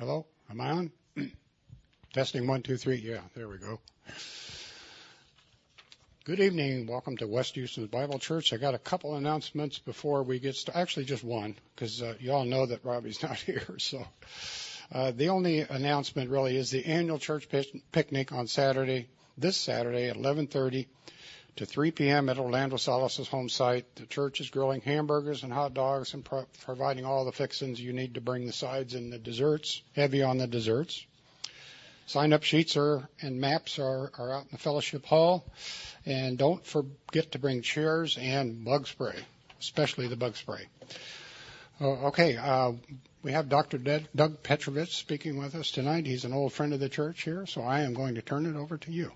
Hello? Am I on? Testing one, two, three. Yeah, there we go. Good evening. Welcome to West Houston Bible Church. I got a couple announcements before we get started. Actually, just one, because uh, you all know that Robbie's not here. So, uh, the only announcement really is the annual church pic- picnic on Saturday, this Saturday at 11:30 to 3 p.m. at Orlando Salas's home site. The church is grilling hamburgers and hot dogs and pro- providing all the fixings you need to bring the sides and the desserts. Heavy on the desserts. Sign up sheets are, and maps are, are out in the fellowship hall. And don't forget to bring chairs and bug spray, especially the bug spray. Uh, okay, uh, we have Dr. Doug Petrovich speaking with us tonight. He's an old friend of the church here, so I am going to turn it over to you.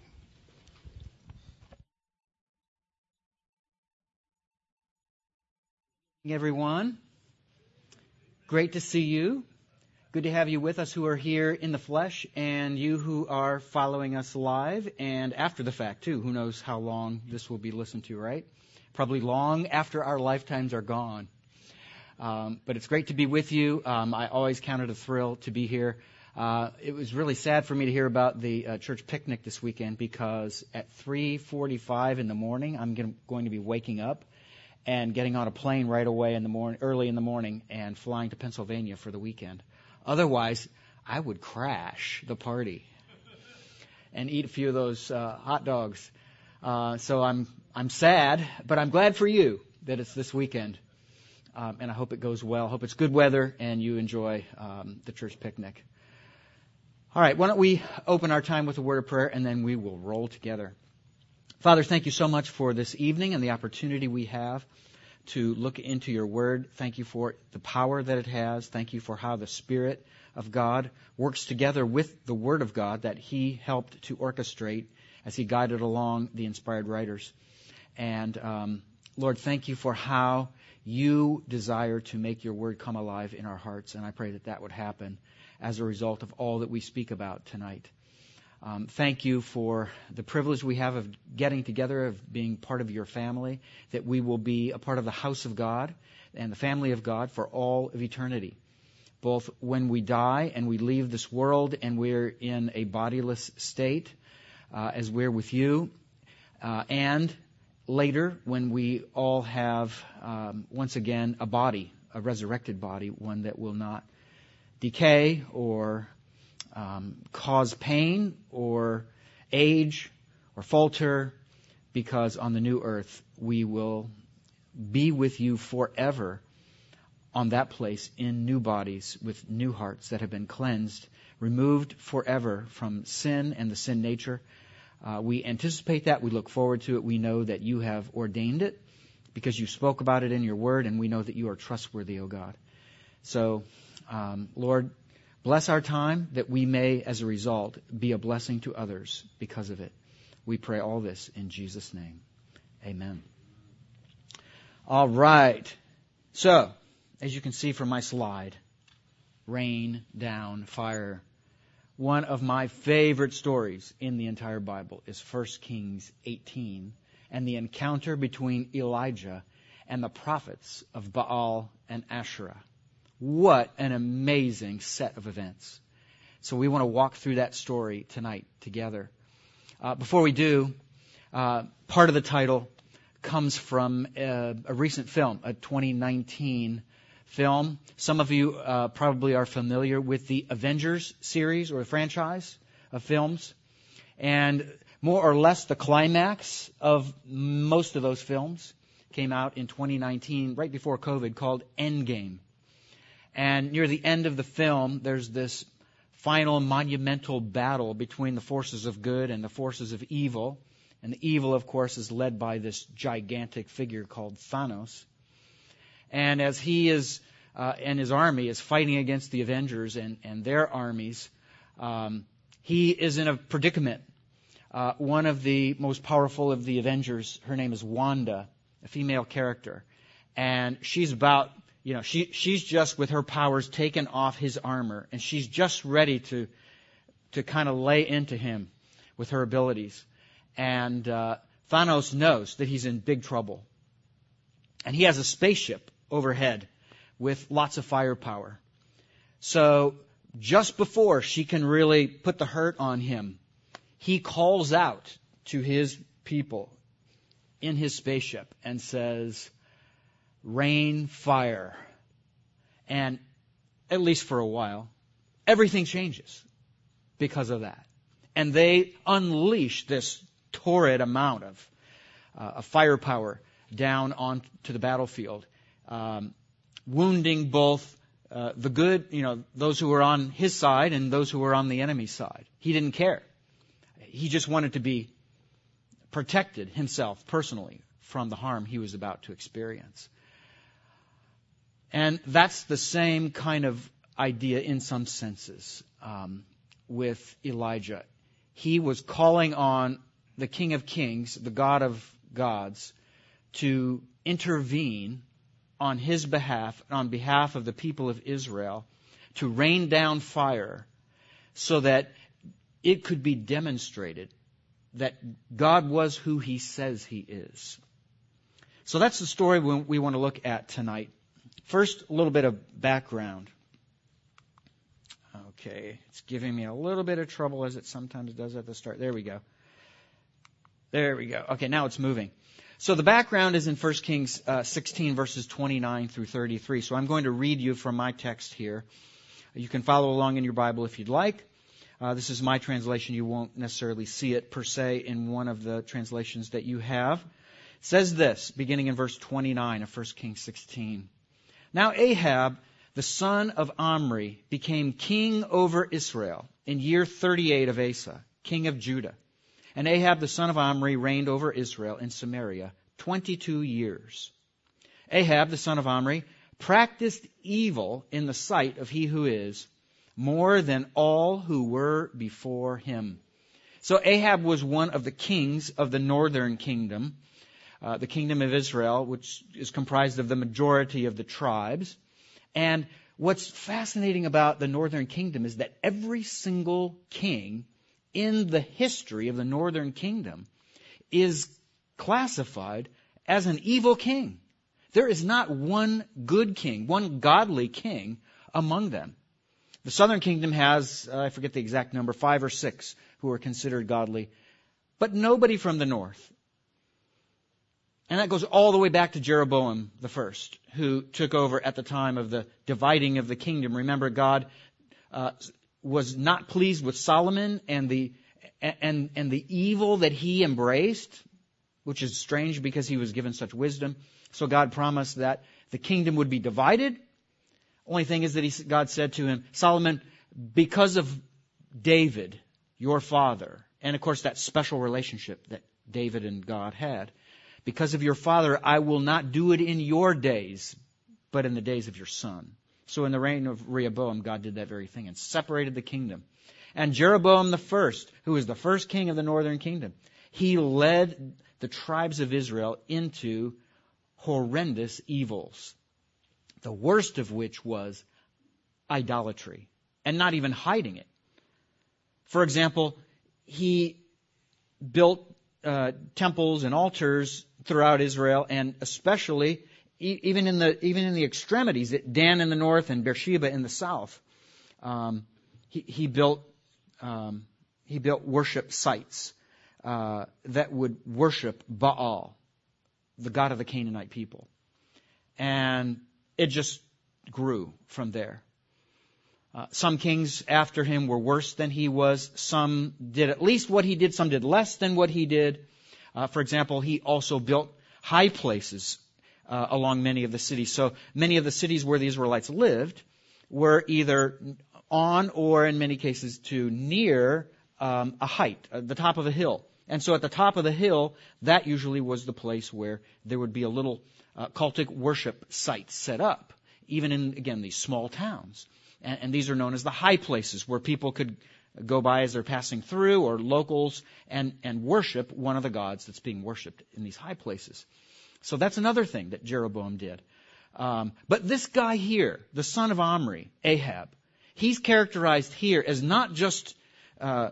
Everyone. Great to see you. Good to have you with us who are here in the flesh and you who are following us live and after the fact, too. Who knows how long this will be listened to, right? Probably long after our lifetimes are gone. Um, but it's great to be with you. Um, I always count it a thrill to be here. Uh, it was really sad for me to hear about the uh, church picnic this weekend because at 3:45 in the morning, I'm going to be waking up and getting on a plane right away in the morning, early in the morning, and flying to Pennsylvania for the weekend. Otherwise, I would crash the party and eat a few of those uh, hot dogs. Uh, so I'm I'm sad, but I'm glad for you that it's this weekend, um, and I hope it goes well. Hope it's good weather and you enjoy um, the church picnic. All right, why don't we open our time with a word of prayer and then we will roll together. Father, thank you so much for this evening and the opportunity we have to look into your word. Thank you for the power that it has. Thank you for how the Spirit of God works together with the Word of God that He helped to orchestrate as He guided along the inspired writers. And um, Lord, thank you for how you desire to make your Word come alive in our hearts. And I pray that that would happen as a result of all that we speak about tonight. Um, thank you for the privilege we have of getting together, of being part of your family, that we will be a part of the house of God and the family of God for all of eternity. Both when we die and we leave this world and we're in a bodiless state, uh, as we're with you, uh, and later when we all have, um, once again, a body, a resurrected body, one that will not decay or um, cause pain or age or falter, because on the new earth we will be with you forever on that place in new bodies with new hearts that have been cleansed, removed forever from sin and the sin nature. Uh, we anticipate that. We look forward to it. We know that you have ordained it because you spoke about it in your word, and we know that you are trustworthy, O God. So, um, Lord, Bless our time that we may, as a result, be a blessing to others because of it. We pray all this in Jesus' name. Amen. All right. So, as you can see from my slide, rain down fire. One of my favorite stories in the entire Bible is 1 Kings 18 and the encounter between Elijah and the prophets of Baal and Asherah. What an amazing set of events. So we want to walk through that story tonight together. Uh, before we do, uh, part of the title comes from a, a, recent film, a 2019 film. Some of you uh, probably are familiar with the Avengers series or the franchise of films. And more or less the climax of most of those films came out in 2019, right before COVID, called Endgame. And near the end of the film, there's this final monumental battle between the forces of good and the forces of evil. And the evil, of course, is led by this gigantic figure called Thanos. And as he is, uh, and his army is fighting against the Avengers and, and their armies, um, he is in a predicament. Uh, one of the most powerful of the Avengers, her name is Wanda, a female character. And she's about you know, she, she's just with her powers taken off his armor, and she's just ready to, to kind of lay into him with her abilities. And uh, Thanos knows that he's in big trouble. And he has a spaceship overhead with lots of firepower. So just before she can really put the hurt on him, he calls out to his people in his spaceship and says, Rain fire. And at least for a while, everything changes because of that. And they unleash this torrid amount of, uh, of firepower down onto the battlefield, um, wounding both uh, the good, you know, those who were on his side and those who were on the enemy's side. He didn't care. He just wanted to be protected himself personally from the harm he was about to experience. And that's the same kind of idea in some senses um, with Elijah. He was calling on the King of Kings, the God of gods, to intervene on his behalf on behalf of the people of Israel to rain down fire so that it could be demonstrated that God was who he says he is. So that's the story we want to look at tonight. First, a little bit of background. Okay, it's giving me a little bit of trouble as it sometimes does at the start. There we go. There we go. Okay, now it's moving. So the background is in 1 Kings uh, 16 verses 29 through 33. So I'm going to read you from my text here. You can follow along in your Bible if you'd like. Uh, this is my translation. You won't necessarily see it per se in one of the translations that you have. It says this, beginning in verse 29 of 1 Kings 16. Now Ahab, the son of Omri, became king over Israel in year 38 of Asa, king of Judah. And Ahab the son of Omri reigned over Israel in Samaria 22 years. Ahab the son of Omri practiced evil in the sight of he who is more than all who were before him. So Ahab was one of the kings of the northern kingdom, uh, the kingdom of Israel, which is comprised of the majority of the tribes. And what's fascinating about the northern kingdom is that every single king in the history of the northern kingdom is classified as an evil king. There is not one good king, one godly king among them. The southern kingdom has, uh, I forget the exact number, five or six who are considered godly, but nobody from the north. And that goes all the way back to Jeroboam the first, who took over at the time of the dividing of the kingdom. Remember, God uh, was not pleased with Solomon and the and and the evil that he embraced, which is strange because he was given such wisdom. So God promised that the kingdom would be divided. Only thing is that he, God said to him, Solomon, because of David, your father, and of course that special relationship that David and God had, because of your father, I will not do it in your days, but in the days of your son. So in the reign of Rehoboam, God did that very thing and separated the kingdom. And Jeroboam the first, who was the first king of the northern kingdom, he led the tribes of Israel into horrendous evils. The worst of which was idolatry and not even hiding it. For example, he built uh, temples and altars throughout Israel and especially even in the even in the extremities, Dan in the north and Beersheba in the south, um, he, he, built um, he built worship sites uh, that would worship Baal, the god of the Canaanite people, and it just grew from there. Uh, some kings after him were worse than he was. Some did at least what he did. Some did less than what he did. Uh, for example, he also built high places uh, along many of the cities. So many of the cities where the Israelites lived were either on or in many cases to near um, a height, uh, the top of a hill. And so at the top of the hill, that usually was the place where there would be a little uh, cultic worship site set up, even in, again, these small towns. And, and these are known as the high places where people could go by as they're passing through or locals and, and worship one of the gods that's being worshiped in these high places. So that's another thing that Jeroboam did. Um, but this guy here, the son of Omri, Ahab, he's characterized here as not just uh,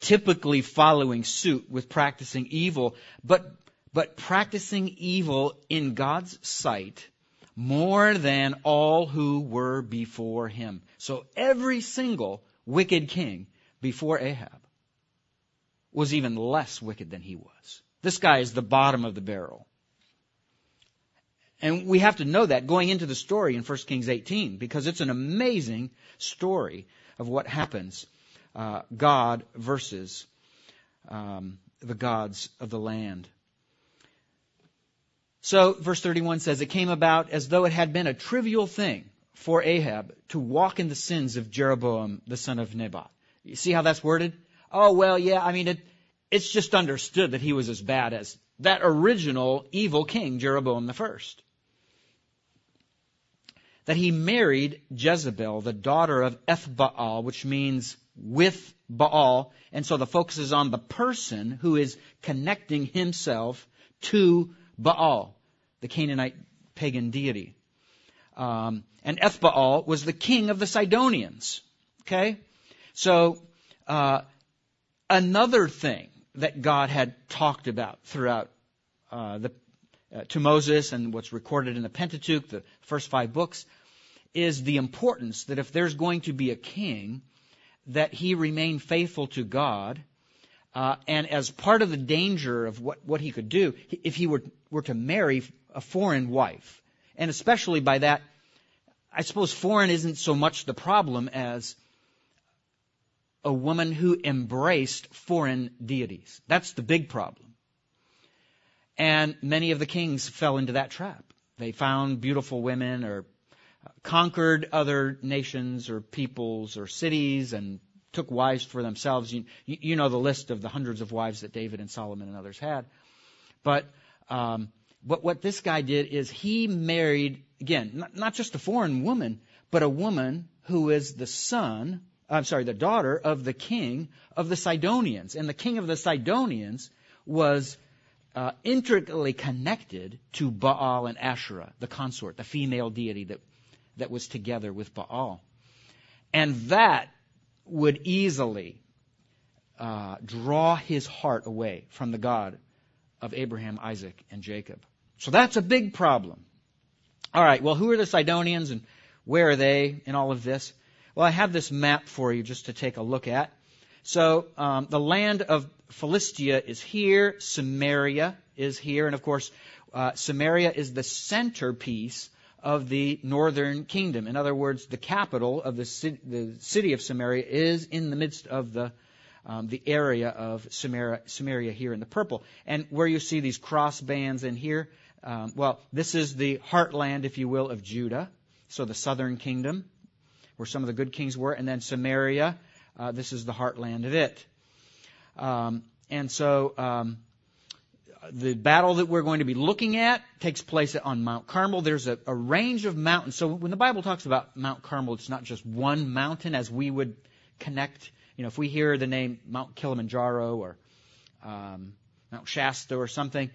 typically following suit with practicing evil, but but practicing evil in God's sight more than all who were before him. So every single wicked king before Ahab was even less wicked than he was. This guy is the bottom of the barrel. And we have to know that going into the story in 1 Kings 18 because it's an amazing story of what happens uh, God versus um, the gods of the land. So, verse 31 says, It came about as though it had been a trivial thing for Ahab to walk in the sins of Jeroboam, the son of Nebat. You see how that's worded? Oh, well, yeah, I mean, it, it's just understood that he was as bad as that original evil king, Jeroboam the first. That he married Jezebel, the daughter of Ethbaal, which means with Baal. And so the focus is on the person who is connecting himself to Baal, the Canaanite pagan deity. Um, and Ethbaal was the king of the Sidonians. Okay? So, uh, another thing that God had talked about throughout uh, the, uh, to Moses and what's recorded in the Pentateuch, the first five books, is the importance that if there's going to be a king, that he remain faithful to God. Uh, and as part of the danger of what, what he could do, if he were, were to marry a foreign wife, and especially by that, I suppose foreign isn't so much the problem as a woman who embraced foreign deities. That's the big problem. And many of the kings fell into that trap. They found beautiful women or conquered other nations or peoples or cities and took wives for themselves. You, you know the list of the hundreds of wives that David and Solomon and others had. But, um, but what this guy did is he married, again, not, not just a foreign woman, but a woman who is the son I'm sorry, the daughter of the king of the Sidonians. And the king of the Sidonians was uh, intricately connected to Baal and Asherah, the consort, the female deity that, that was together with Baal. And that would easily uh, draw his heart away from the God of Abraham, Isaac, and Jacob. So that's a big problem. All right, well, who are the Sidonians and where are they in all of this? Well, I have this map for you just to take a look at. So um, the land of Philistia is here, Samaria is here, and of course, uh, Samaria is the centerpiece of the northern kingdom. In other words, the capital of the city, the city of Samaria is in the midst of the um, the area of Samaria, Samaria here in the purple. And where you see these cross bands in here, um, well, this is the heartland, if you will, of Judah. So the southern kingdom where some of the good kings were, and then Samaria. Uh, this is the heartland of it. Um, and so um, the battle that we're going to be looking at takes place on Mount Carmel. There's a, a, range of mountains. So when the Bible talks about Mount Carmel, it's not just one mountain as we would connect. You know, if we hear the name Mount Kilimanjaro or um, Mount Shasta or something,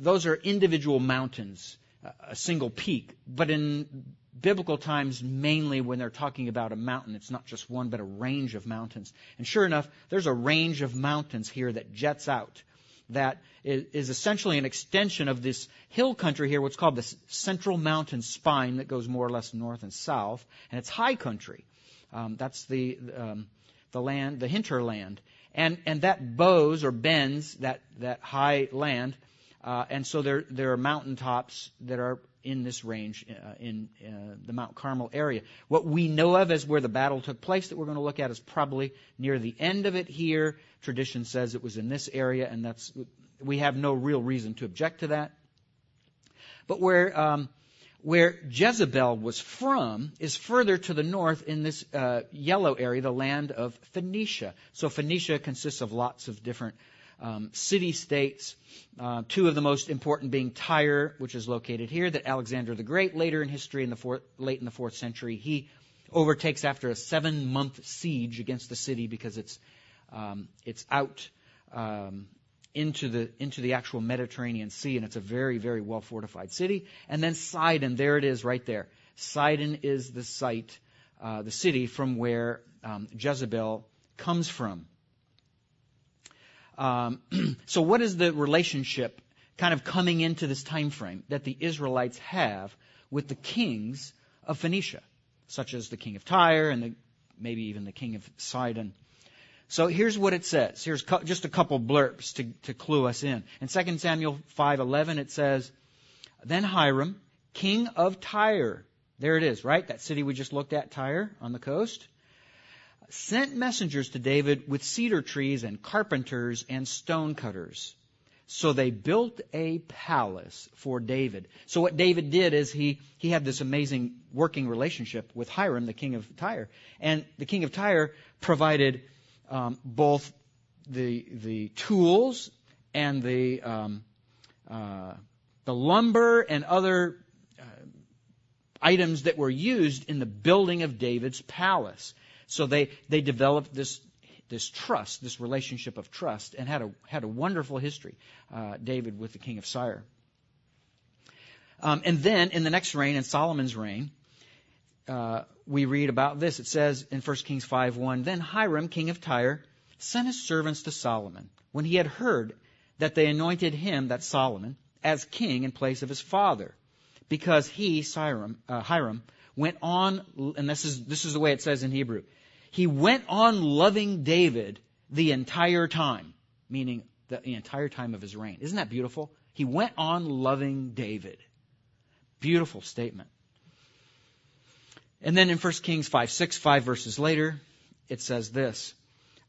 those are individual mountains, a single peak. But in biblical times, mainly when they're talking about a mountain, it's not just one, but a range of mountains. And sure enough, there's a range of mountains here that jets out that is essentially an extension of this hill country here, what's called the central mountain spine that goes more or less north and south, and it's high country. Um, that's the um, the land, the hinterland, and and that bows or bends that that high land, uh, and so there there are mountaintops that are in this range uh, in uh, the Mount Carmel area. What we know of as where the battle took place that we're going to look at is probably near the end of it here. Tradition says it was in this area, and that's we have no real reason to object to that. But where um, where Jezebel was from is further to the north in this uh, yellow area, the land of Phoenicia. So Phoenicia consists of lots of different um, city states. Uh, two of the most important being Tyre, which is located here, that Alexander the Great, later in history, in the fourth, late in the fourth century, he overtakes after a seven month siege against the city because it's um, it's out um, into the into the actual Mediterranean Sea, and it's a very very well fortified city. And then Sidon, there it is, right there. Sidon is the site, uh, the city from where um, Jezebel comes from. Um, so, what is the relationship kind of coming into this time frame that the Israelites have with the kings of Phoenicia, such as the king of Tyre and the, maybe even the king of Sidon. So here's what it says. Here's just a couple blurbs to, to clue us in. In 2 Samuel 5:11 it says, "Then Hiram, king of Tyre, there it is, right? That city we just looked at, Tyre, on the coast, sent messengers to David with cedar trees and carpenters and stone cutters. So they built a palace for David. So what David did is he, he had this amazing working relationship with Hiram, the king of Tyre. And the king of Tyre provided um, both the, the tools and the, um, uh, the lumber and other uh, items that were used in the building of David's palace. So they, they developed this this trust, this relationship of trust, and had a had a wonderful history. Uh, David with the king of Tyre. Um, and then in the next reign, in Solomon's reign, uh, we read about this. It says in 1 Kings 5:1, Then Hiram, king of Tyre, sent his servants to Solomon when he had heard that they anointed him, that Solomon, as king in place of his father, because he, uh, Hiram, went on, and this is this is the way it says in Hebrew. He went on loving David the entire time, meaning the, the entire time of his reign. Isn't that beautiful? He went on loving David. Beautiful statement. And then in 1 Kings 5, 6, 5 verses later, it says this.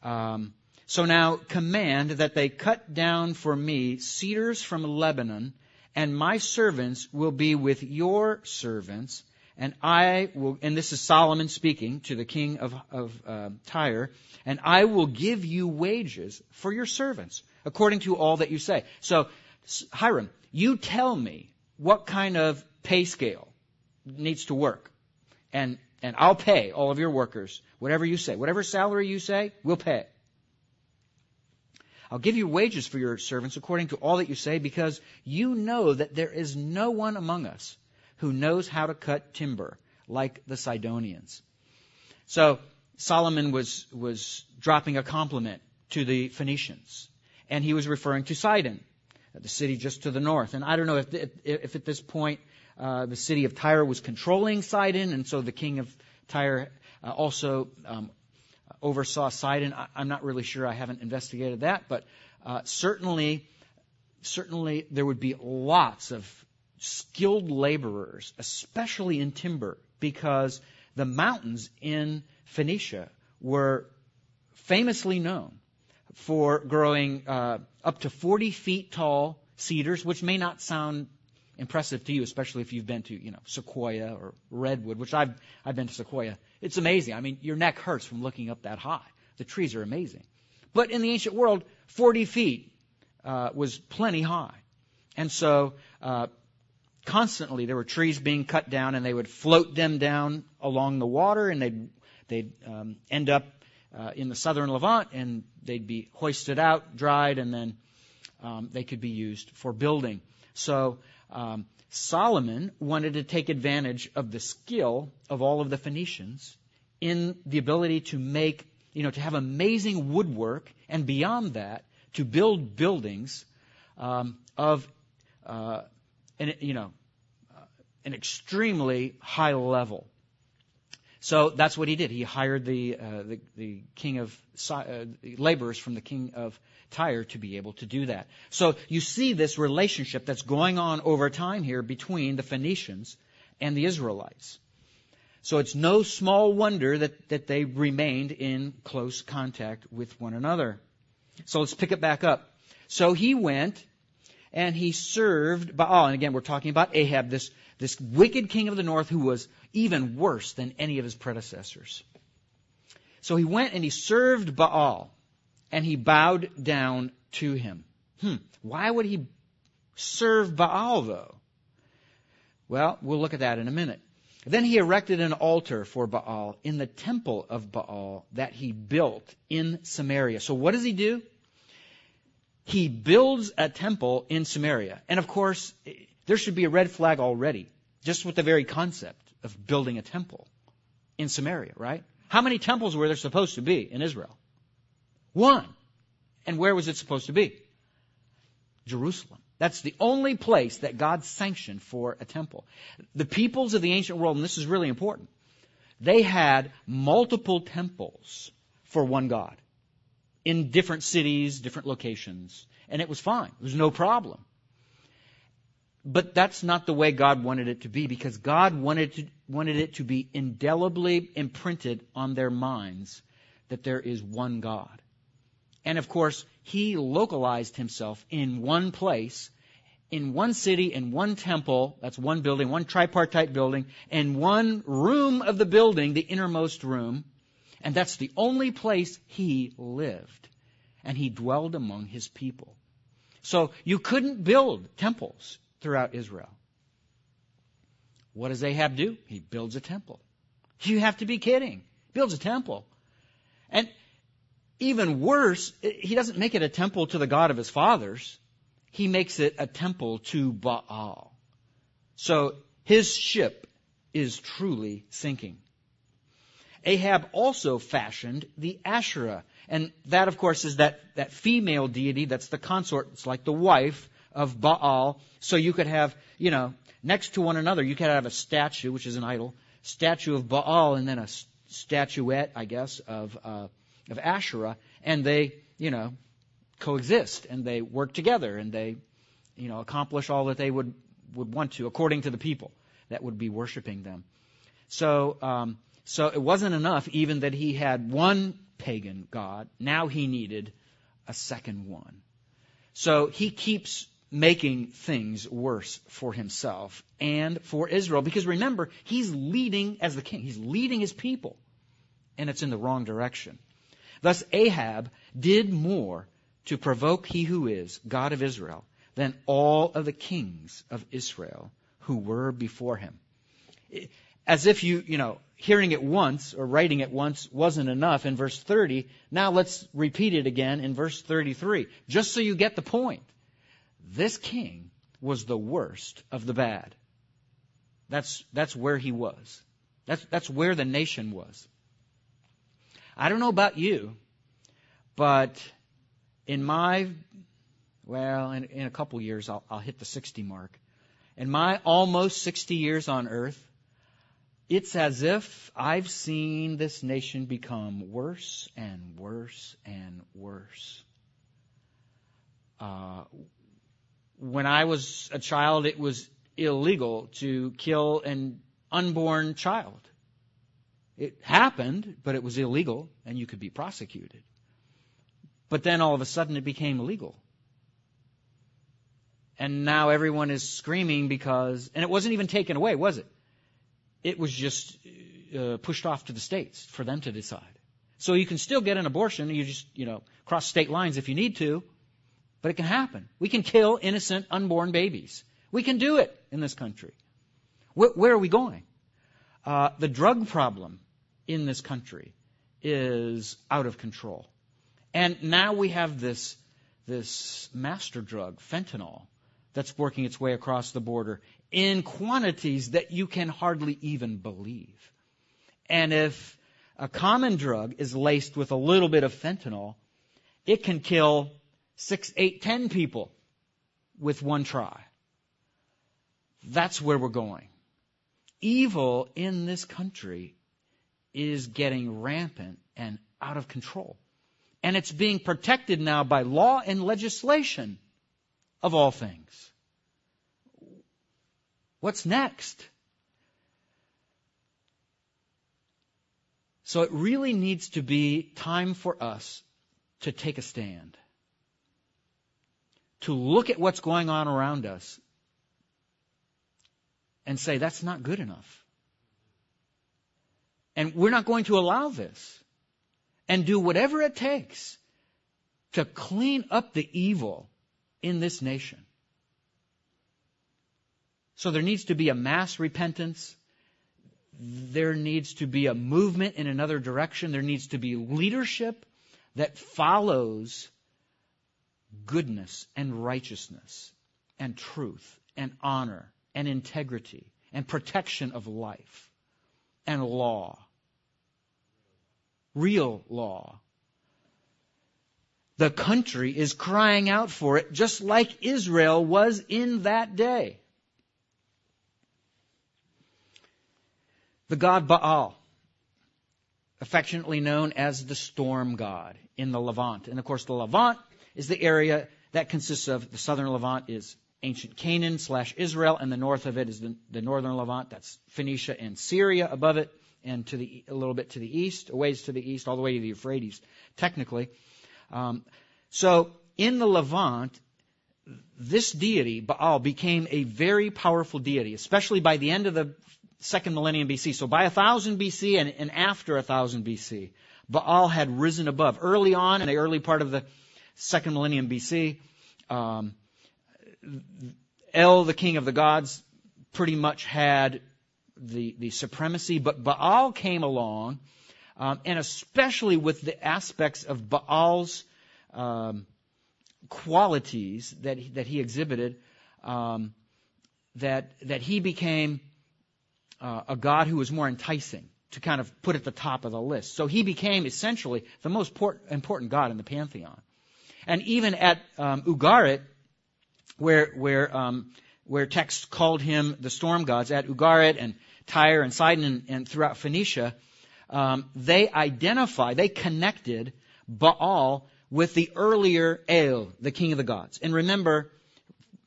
Um, so now command that they cut down for me cedars from Lebanon, and my servants will be with your servants, and I will, and this is Solomon speaking to the king of, of uh, Tyre, and I will give you wages for your servants, according to all that you say. So, Hiram, you tell me what kind of pay scale needs to work, and, and I'll pay all of your workers whatever you say. Whatever salary you say, we'll pay. I'll give you wages for your servants according to all that you say, because you know that there is no one among us who knows how to cut timber, like the Sidonians. So Solomon was, was dropping a compliment to the Phoenicians, and he was referring to Sidon, the city just to the north. And I don't know if, if at this point uh, the city of Tyre was controlling Sidon, and so the king of Tyre uh, also um, oversaw Sidon. I, am not really sure. I haven't investigated that, but uh, certainly, certainly there would be lots of skilled laborers, especially in timber, because the mountains in Phoenicia were famously known for growing uh, up to 40 feet tall cedars, which may not sound impressive to you, especially if you've been to, you know, Sequoia or Redwood, which I've, I've been to Sequoia. It's amazing. I mean, your neck hurts from looking up that high. The trees are amazing. But in the ancient world, 40 feet uh, was plenty high. And so uh, constantly there were trees being cut down and they would float them down along the water and they'd, they'd um, end up uh, in the southern Levant and they'd be hoisted out, dried, and then um, they could be used for building. So um, Solomon wanted to take advantage of the skill of all of the Phoenicians in the ability to make, you know, to have amazing woodwork and beyond that, to build buildings um, of uh, an, you know, an extremely high level. So that's what he did. He hired the uh, the, the, king of uh, laborers from the king of Tyre to be able to do that. So you see this relationship that's going on over time here between the Phoenicians and the Israelites. So it's no small wonder that, that they remained in close contact with one another. So let's pick it back up. So he went and he served Baal. And again, we're talking about Ahab, this, this wicked king of the north who was even worse than any of his predecessors. So he went and he served Baal and he bowed down to him. Hmm, why would he serve Baal though? Well, we'll look at that in a minute. Then he erected an altar for Baal in the temple of Baal that he built in Samaria. So what does he do? He builds a temple in Samaria. And of course, there should be a red flag already, just with the very concept of building a temple in Samaria, right? How many temples were there supposed to be in Israel? One. And where was it supposed to be? Jerusalem. That's the only place that God sanctioned for a temple. The peoples of the ancient world, and this is really important, they had multiple temples for one God in different cities, different locations, and it was fine. There was no problem. But that's not the way God wanted it to be because God wanted, to, wanted it to be indelibly imprinted on their minds that there is one God. And of course, He localized Himself in one place, in one city, in one temple, that's one building, one tripartite building, and one room of the building, the innermost room, and that's the only place He lived. And He dwelled among His people. So you couldn't build temples throughout Israel. What does Ahab do? He builds a temple. You have to be kidding. Builds a temple. And even worse, he doesn't make it a temple to the God of his fathers. He makes it a temple to Baal. So his ship is truly sinking. Ahab also fashioned the Asherah. And that, of course, is that, that female deity that's the consort. It's like the wife of Baal. So you could have, you know, next to one another, you could have a statue, which is an idol, statue of Baal, and then a statuette, I guess, of, uh, of Asherah, and they, you know, coexist, and they work together, and they, you know, accomplish all that they would, would want to, according to the people that would be worshiping them. So, um, so it wasn't enough even that he had one pagan god. Now he needed a second one. So he keeps making things worse for himself and for Israel. Because remember, he's leading as the king. He's leading his people. And it's in the wrong direction. Thus Ahab did more to provoke he who is, God of Israel, than all of the kings of Israel who were before him. As if you, you know, hearing it once or writing it once wasn't enough in verse 30, now let's repeat it again in verse 33, just so you get the point. This king was the worst of the bad. That's, that's where he was. That's, that's where the nation was. I don't know about you, but in my, well, in, in a couple years, I'll, I'll hit the 60 mark. In my almost 60 years on earth, it's as if I've seen this nation become worse and worse and worse. Uh, when I was a child, it was illegal to kill an unborn child. It happened, but it was illegal, and you could be prosecuted. But then all of a sudden it became legal. And now everyone is screaming because, and it wasn't even taken away, was it? It was just uh, pushed off to the states for them to decide. So you can still get an abortion. You just, you know, cross state lines if you need to. But it can happen. We can kill innocent unborn babies. We can do it in this country. Where, where are we going? Uh, the drug problem in this country is out of control. And now we have this, this master drug, fentanyl, that's working its way across the border in quantities that you can hardly even believe. And if a common drug is laced with a little bit of fentanyl, it can kill six, eight, ten people with one try. That's where we're going. Evil in this country is getting rampant and out of control. And it's being protected now by law and legislation of all things. What's next? So it really needs to be time for us to take a stand to look at what's going on around us and say, that's not good enough. And we're not going to allow this. And do whatever it takes to clean up the evil in this nation. So there needs to be a mass repentance. There needs to be a movement in another direction. There needs to be leadership that follows goodness and righteousness and truth and honor and integrity and protection of life and law. Real law. The country is crying out for it, just like Israel was in that day. The god Baal, affectionately known as the storm god in the Levant. And of course, the Levant is the area that consists of the southern Levant is ancient Canaan slash Israel, and the north of it is the, the northern Levant. That's Phoenicia and Syria above it, and to the a little bit to the east, a ways to the east, all the way to the Euphrates, technically. Um, so in the Levant, this deity, Baal, became a very powerful deity, especially by the end of the second millennium BC. So by 1000 BC and, and after 1000 BC, Baal had risen above. Early on, in the early part of the second millennium BC, um, El, the king of the gods, pretty much had the, the supremacy, but Baal came along, um, and especially with the aspects of Baal's um, qualities that he, that he exhibited, um, that that he became uh, a god who was more enticing to kind of put at the top of the list. So he became essentially the most port, important god in the pantheon. And even at um, Ugarit, where where um, where texts called him the storm gods, at Ugarit and Tyre and Sidon and, and throughout Phoenicia, um, they identify, they connected Baal with the earlier El, the king of the gods. And remember,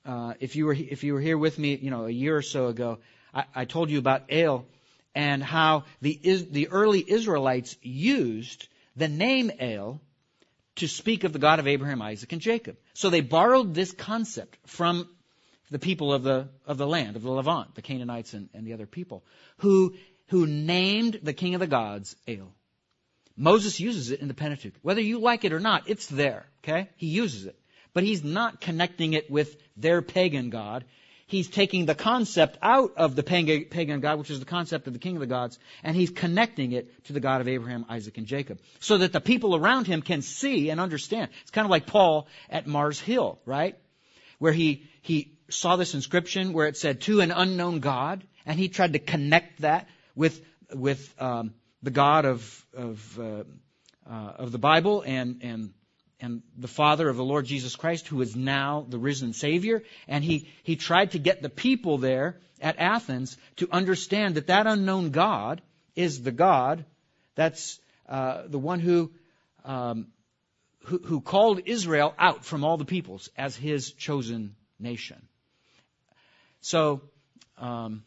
uh, if you were if you were here with me, you know, a year or so ago, I, I told you about El and how the the early Israelites used the name El to speak of the God of Abraham, Isaac, and Jacob. So they borrowed this concept from the people of the of the land of the Levant, the Canaanites and, and the other people, who who named the king of the gods El. Moses uses it in the Pentateuch. Whether you like it or not, it's there. Okay? He uses it. But he's not connecting it with their pagan God he's taking the concept out of the pagan God, which is the concept of the king of the gods, and he's connecting it to the God of Abraham, Isaac, and Jacob. So that the people around him can see and understand. It's kind of like Paul at Mars Hill, right? Where he, he saw this inscription where it said, to an unknown God, and he tried to connect that with, with, um, the God of, of, uh, uh, of the Bible and, and and the Father of the Lord Jesus Christ, who is now the risen Savior. And he, he tried to get the people there at Athens to understand that that unknown God is the God that's uh, the one who, um, who, who called Israel out from all the peoples as his chosen nation. So, um,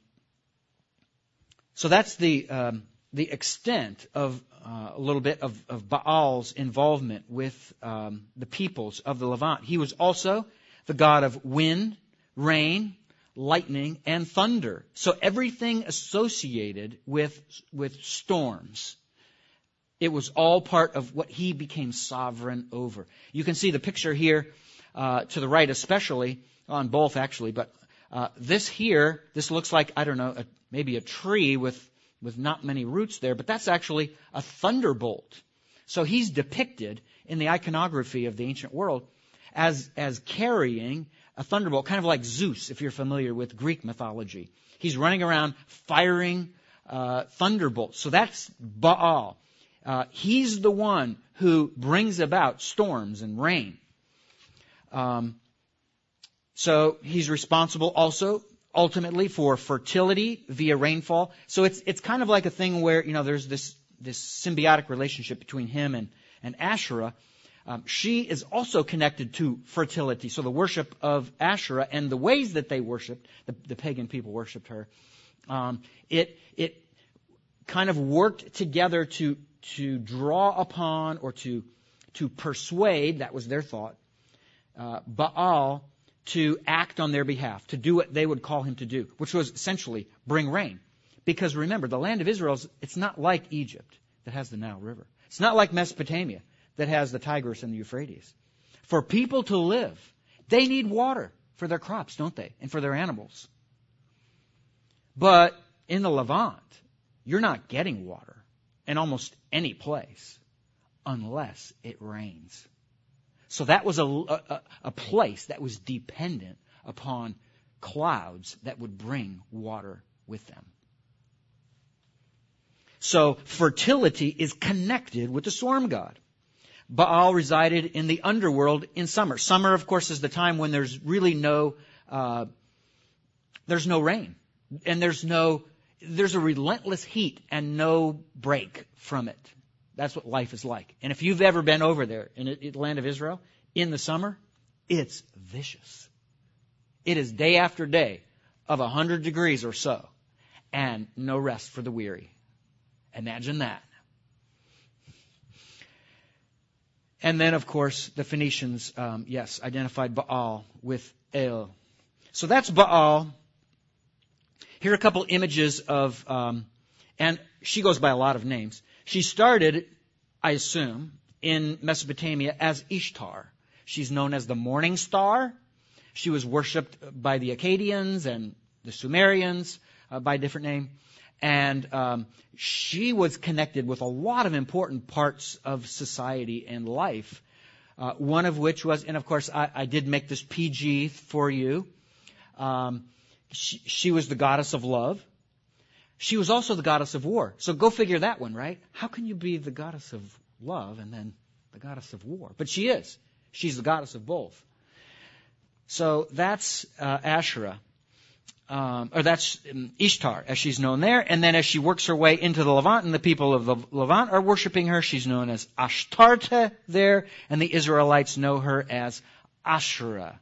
so that's the um, the extent of uh, a little bit of, of Baal's involvement with um, the peoples of the Levant. He was also the god of wind, rain, lightning, and thunder. So everything associated with with storms. It was all part of what he became sovereign over. You can see the picture here uh, to the right, especially on both actually, but uh, this here, this looks like I don't know, a, maybe a tree with with not many roots there, but that's actually a thunderbolt. So he's depicted in the iconography of the ancient world as, as carrying a thunderbolt, kind of like Zeus, if you're familiar with Greek mythology. He's running around firing uh, thunderbolts. So that's Baal. Uh, he's the one who brings about storms and rain. Um, so he's responsible also ultimately for fertility via rainfall. So it's it's kind of like a thing where you know there's this this symbiotic relationship between him and and Asherah. Um, she is also connected to fertility. So the worship of Asherah and the ways that they worshipped, the, the pagan people worshipped her, um, it it kind of worked together to to draw upon or to to persuade. That was their thought. Uh, Baal to act on their behalf, to do what they would call him to do, which was essentially bring rain. Because remember, the land of Israel, it's not like Egypt that has the Nile River. It's not like Mesopotamia that has the Tigris and the Euphrates. For people to live, they need water for their crops, don't they? And for their animals. But in the Levant, you're not getting water in almost any place unless it rains. So that was a, a, a place that was dependent upon clouds that would bring water with them. So fertility is connected with the storm god. Baal resided in the underworld in summer. Summer, of course, is the time when there's really no, uh, there's no rain. And there's no, there's a relentless heat and no break from it. That's what life is like. And if you've ever been over there in the land of Israel in the summer, it's vicious. It is day after day of a hundred degrees or so and no rest for the weary. Imagine that. And then, of course, the Phoenicians, um, yes, identified Baal with El. So that's Baal. Here are a couple images of, um, and she goes by a lot of names. She started, I assume, in Mesopotamia as Ishtar. She's known as the morning star. She was worshipped by the Akkadians and the Sumerians uh, by a different name. And um, she was connected with a lot of important parts of society and life. Uh, one of which was, and of course, I, I did make this PG for you. Um, she, she was the goddess of love. She was also the goddess of war. So go figure that one, right? How can you be the goddess of love and then the goddess of war? But she is. She's the goddess of both. So that's uh, Asherah um, or that's um, Ishtar, as she's known there. And then as she works her way into the Levant, and the people of the Levant are worshiping her, she's known as Ashtarte there, and the Israelites know her as Asherah.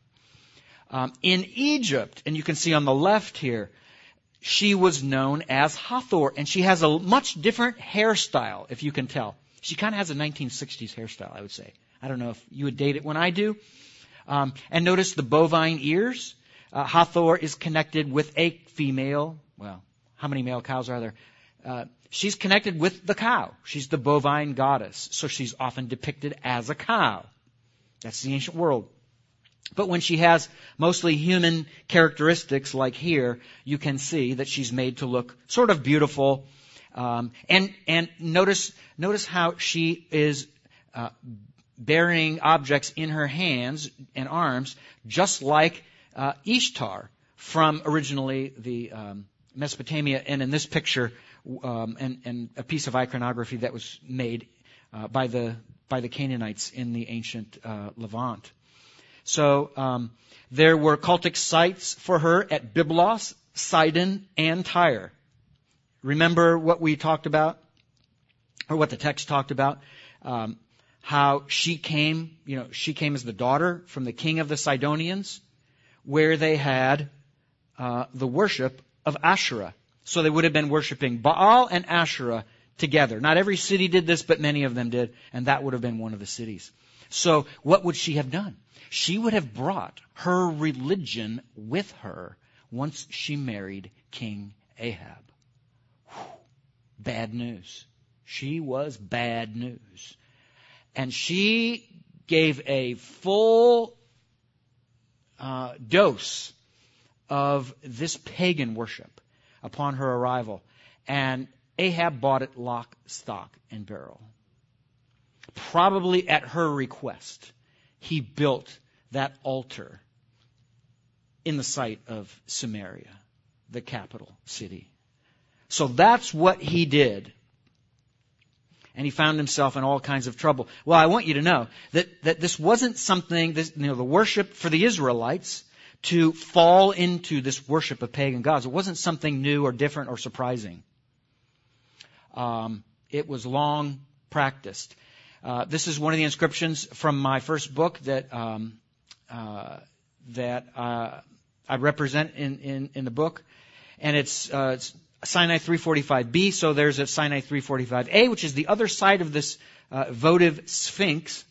Um, in Egypt, and you can see on the left here, she was known as Hathor, and she has a much different hairstyle, if you can tell. She kind of has a 1960s hairstyle, I would say. I don't know if you would date it when I do. Um, and notice the bovine ears. Uh, Hathor is connected with a female. Well, how many male cows are there? Uh, she's connected with the cow. She's the bovine goddess, so she's often depicted as a cow. That's the ancient world. But when she has mostly human characteristics, like here, you can see that she's made to look sort of beautiful. Um, and and notice notice how she is uh, bearing objects in her hands and arms, just like uh, Ishtar from originally the um, Mesopotamia, and in this picture, um, and, and, a piece of iconography that was made uh, by the by the Canaanites in the ancient uh, Levant. So um, there were cultic sites for her at Byblos, Sidon, and Tyre. Remember what we talked about, or what the text talked about. Um, how she came, you know, she came as the daughter from the king of the Sidonians, where they had uh, the worship of Asherah. So they would have been worshiping Baal and Asherah together. Not every city did this, but many of them did, and that would have been one of the cities. So what would she have done? She would have brought her religion with her once she married King Ahab. Whew. Bad news. She was bad news. And she gave a full uh, dose of this pagan worship upon her arrival. And Ahab bought it lock, stock, and barrel. Probably at her request, he built that altar in the site of Samaria, the capital city. So that's what he did and he found himself in all kinds of trouble. Well, I want you to know that, that this wasn't something, this, you know, the worship for the Israelites to fall into this worship of pagan gods. It wasn't something new or different or surprising. Um, it was long practiced. Uh, this is one of the inscriptions from my first book that um, uh, that uh, I represent in, in, in the book, and it's, uh, it's Sinai 345b, so there's a Sinai 345a, which is the other side of this uh, votive sphinx.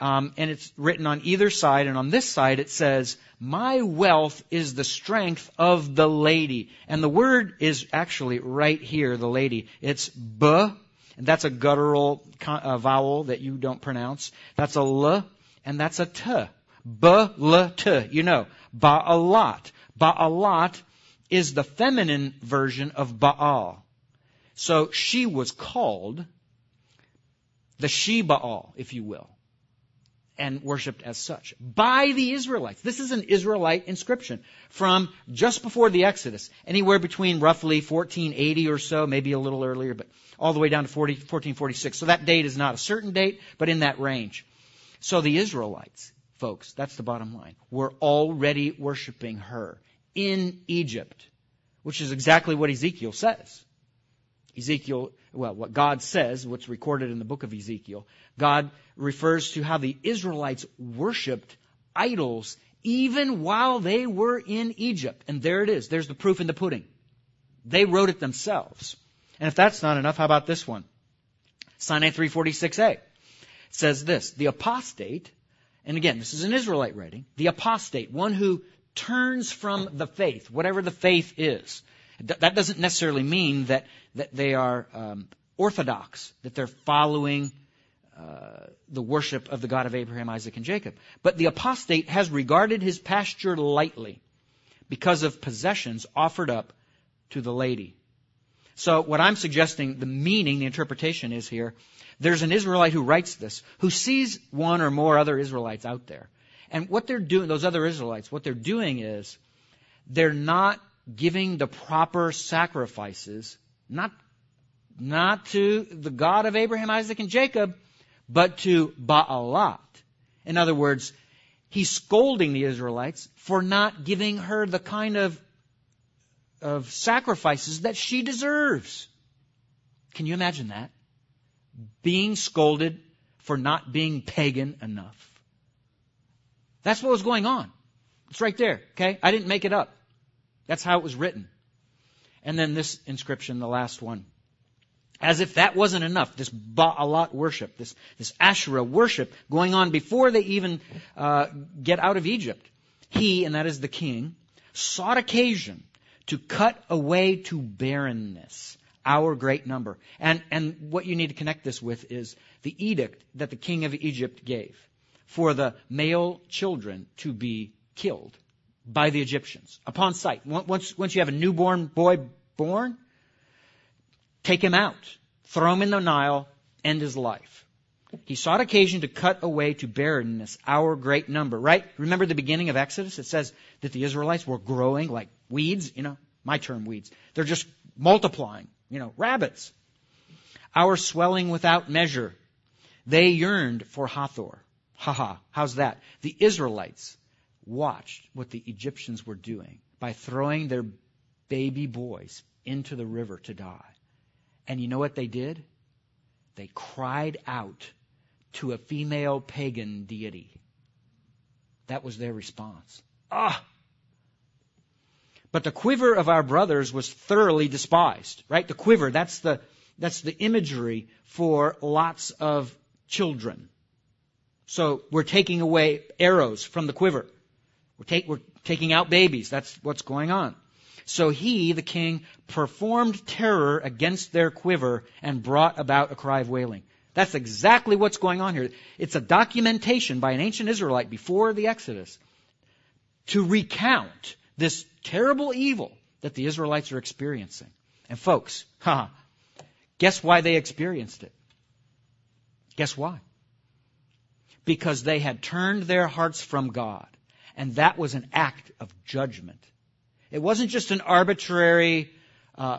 Um, and it's written on either side, and on this side it says, My wealth is the strength of the lady. And the word is actually right here, the lady. It's b, and that's a guttural uh, vowel that you don't pronounce. That's a l, and that's a t. B, l, t. You know, ba'alat. Ba'alat is the feminine version of Baal. So she was called the she Baal, if you will. And worshipped as such by the Israelites. This is an Israelite inscription from just before the Exodus, anywhere between roughly 1480 or so, maybe a little earlier, but all the way down to 40, 1446. So that date is not a certain date, but in that range. So the Israelites, folks, that's the bottom line, were already worshiping her in Egypt, which is exactly what Ezekiel says. Ezekiel, well, what God says, what's recorded in the book of Ezekiel, God refers to how the Israelites worshiped idols even while they were in Egypt. And there it is. There's the proof in the pudding. They wrote it themselves. And if that's not enough, how about this one? Sinai 346a says this, the apostate, and again, this is an Israelite writing, the apostate, one who turns from the faith, whatever the faith is. That doesn't necessarily mean that, that they are um, orthodox, that they're following uh, the worship of the God of Abraham, Isaac, and Jacob. But the apostate has regarded his pasture lightly because of possessions offered up to the lady. So what I'm suggesting, the meaning, the interpretation is here, there's an Israelite who writes this, who sees one or more other Israelites out there. And what they're doing, those other Israelites, what they're doing is, they're not giving the proper sacrifices, not, not to the God of Abraham, Isaac, and Jacob, but to Baalat. In other words, he's scolding the Israelites for not giving her the kind of, of sacrifices that she deserves. Can you imagine that? Being scolded for not being pagan enough. That's what was going on. It's right there, okay? I didn't make it up. That's how it was written. And then this inscription, the last one. As if that wasn't enough, this Baalat worship, this, this Asherah worship going on before they even uh, get out of Egypt. He, and that is the king, sought occasion to cut away to barrenness our great number. And, and what you need to connect this with is the edict that the king of Egypt gave for the male children to be killed by the Egyptians upon sight. Once, once you have a newborn boy born, take him out, throw him in the Nile, end his life. He sought occasion to cut away to barrenness our great number, right? Remember the beginning of Exodus? It says that the Israelites were growing like weeds, you know, my term weeds. They're just multiplying, you know, rabbits. Our swelling without measure. They yearned for Hathor. Haha, how's that? The Israelites watched what the Egyptians were doing by throwing their baby boys into the river to die. And you know what they did? They cried out to a female pagan deity. That was their response. Ah! But the quiver of our brothers was thoroughly despised, right? The quiver, that's the, that's the imagery for lots of children. So we're taking away arrows from the quiver. We're, take, we're taking out babies. That's what's going on. So he, the king, performed terror against their quiver and brought about a cry of wailing. That's exactly what's going on here. It's a documentation by an ancient Israelite before the Exodus to recount this terrible evil that the Israelites are experiencing. And folks, ha, guess why they experienced it? Guess why? Because they had turned their hearts from God. And that was an act of judgment. It wasn't just an arbitrary, uh,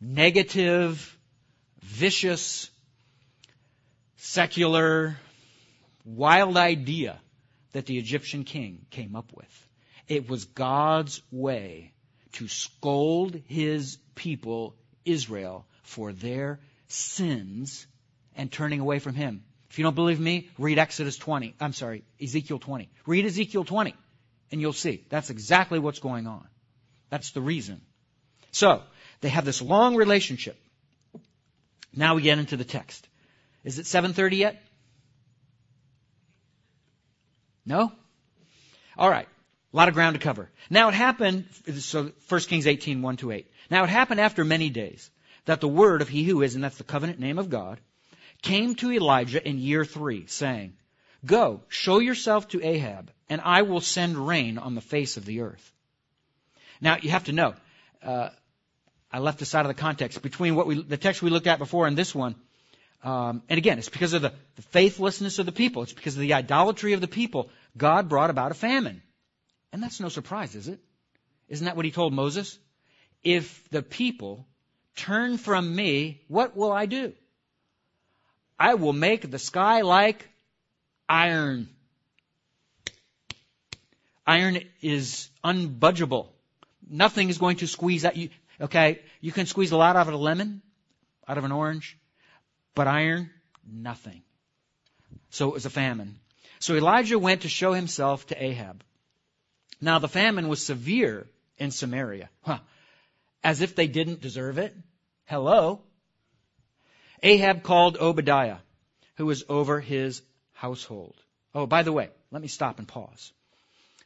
negative, vicious, secular, wild idea that the Egyptian king came up with. It was God's way to scold his people, Israel, for their sins and turning away from him. If you don't believe me, read Exodus 20. I'm sorry, Ezekiel 20. Read Ezekiel 20 and you'll see. That's exactly what's going on. That's the reason. So, they have this long relationship. Now we get into the text. Is it 7:30 yet? No? All right. A lot of ground to cover. Now it happened, so 1 Kings 18, 1 to 8. Now it happened after many days that the word of he who is, and that's the covenant name of God, came to Elijah in year three, saying, Go, show yourself to Ahab, and I will send rain on the face of the earth. Now, you have to know, uh, I left this out of the context. Between what we, the text we looked at before and this one, Um, and again, it's because of the, the faithlessness of the people. It's because of the idolatry of the people. God brought about a famine. And that's no surprise, is it? Isn't that what he told Moses? If the people turn from me, what will I do? I will make the sky like iron. Iron is unbudgeable. Nothing is going to squeeze that. You, okay, you can squeeze a lot out of a lemon, out of an orange, but iron, nothing. So it was a famine. So Elijah went to show himself to Ahab. Now the famine was severe in Samaria. Huh. As if they didn't deserve it. Hello. Ahab called Obadiah, who was over his household. Oh, by the way, let me stop and pause.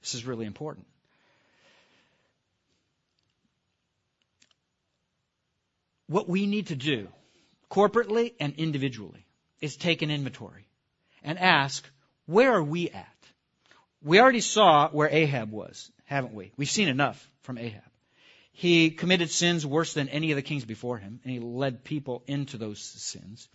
This is really important. What we need to do, corporately and individually, is take an inventory and ask, where are we at? We already saw where Ahab was, haven't we? We've seen enough from Ahab. He committed sins worse than any of the kings before him, and he led people into those sins.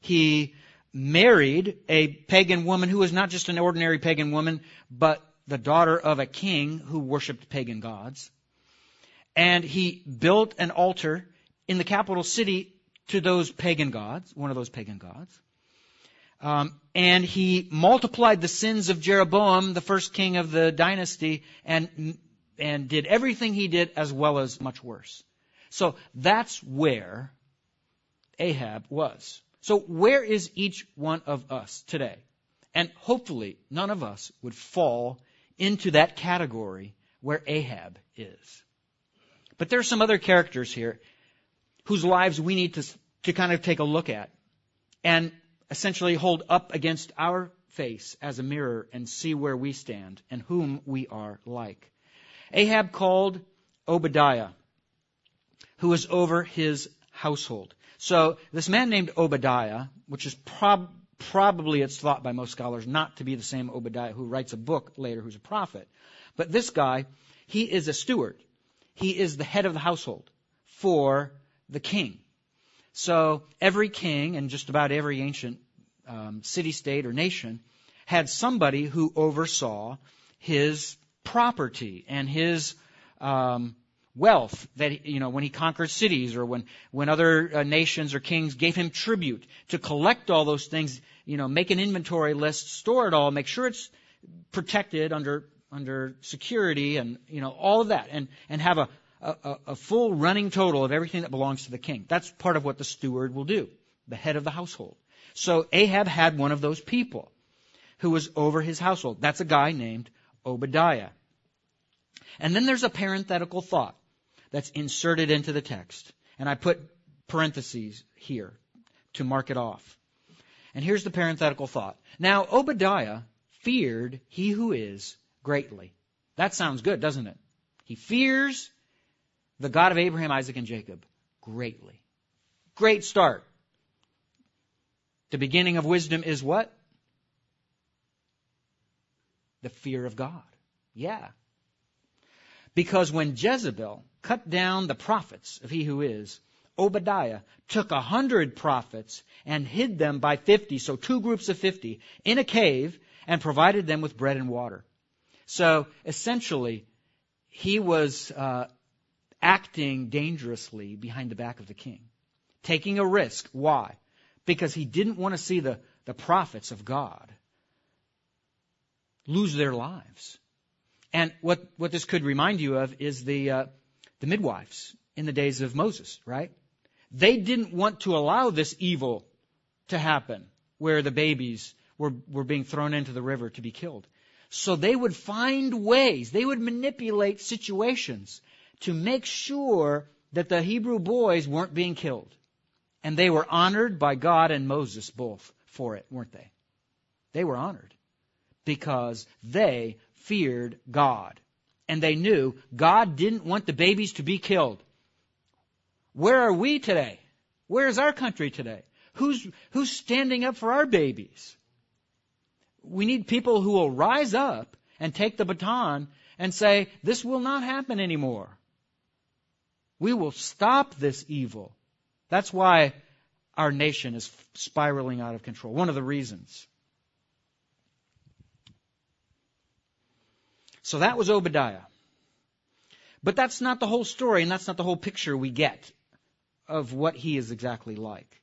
He married a pagan woman who was not just an ordinary pagan woman, but the daughter of a king who worshiped pagan gods. And he built an altar in the capital city to those pagan gods, one of those pagan gods. Um, and he multiplied the sins of Jeroboam, the first king of the dynasty, and and did everything he did as well as much worse. So that's where Ahab was. So where is each one of us today? And hopefully none of us would fall into that category where Ahab is. But there are some other characters here whose lives we need to, to kind of take a look at and essentially hold up against our face as a mirror and see where we stand and whom we are like. Ahab called Obadiah, who was over his household. So this man named Obadiah, which is prob- probably it's thought by most scholars not to be the same Obadiah who writes a book later who's a prophet. But this guy, he is a steward. He is the head of the household for the king. So every king and just about every ancient um, city, state, or nation had somebody who oversaw his property and his um, wealth that you know when he conquered cities or when when other uh, nations or kings gave him tribute to collect all those things you know make an inventory list store it all make sure it's protected under under security and you know all of that and and have a a, a full running total of everything that belongs to the king. That's part of what the steward will do the head of the household. So ahab had one of those people who was over his household. That's a guy named obadiah and then there's a parenthetical thought that's inserted into the text. And I put parentheses here to mark it off. And here's the parenthetical thought. Now, Obadiah feared he who is greatly. That sounds good, doesn't it? He fears the God of Abraham, Isaac, and Jacob greatly. Great start. The beginning of wisdom is what? The fear of God. Yeah. Because when Jezebel cut down the prophets of he who is, Obadiah took a hundred prophets and hid them by fifty, so two groups of fifty, in a cave and provided them with bread and water. So essentially, he was uh, acting dangerously behind the back of the king, taking a risk. Why? Because he didn't want to see the, the prophets of God lose their lives. And what, what this could remind you of is the, uh, the midwives in the days of Moses, right? They didn't want to allow this evil to happen where the babies were, were being thrown into the river to be killed. So they would find ways, they would manipulate situations to make sure that the Hebrew boys weren't being killed. And they were honored by God and Moses both for it, weren't they? They were honored because they feared God and they knew God didn't want the babies to be killed. Where are we today? Where is our country today? Who's, who's standing up for our babies? We need people who will rise up and take the baton and say, this will not happen anymore. We will stop this evil. That's why our nation is spiraling out of control. One of the reasons. So that was Obadiah. But that's not the whole story, and that's not the whole picture we get of what he is exactly like.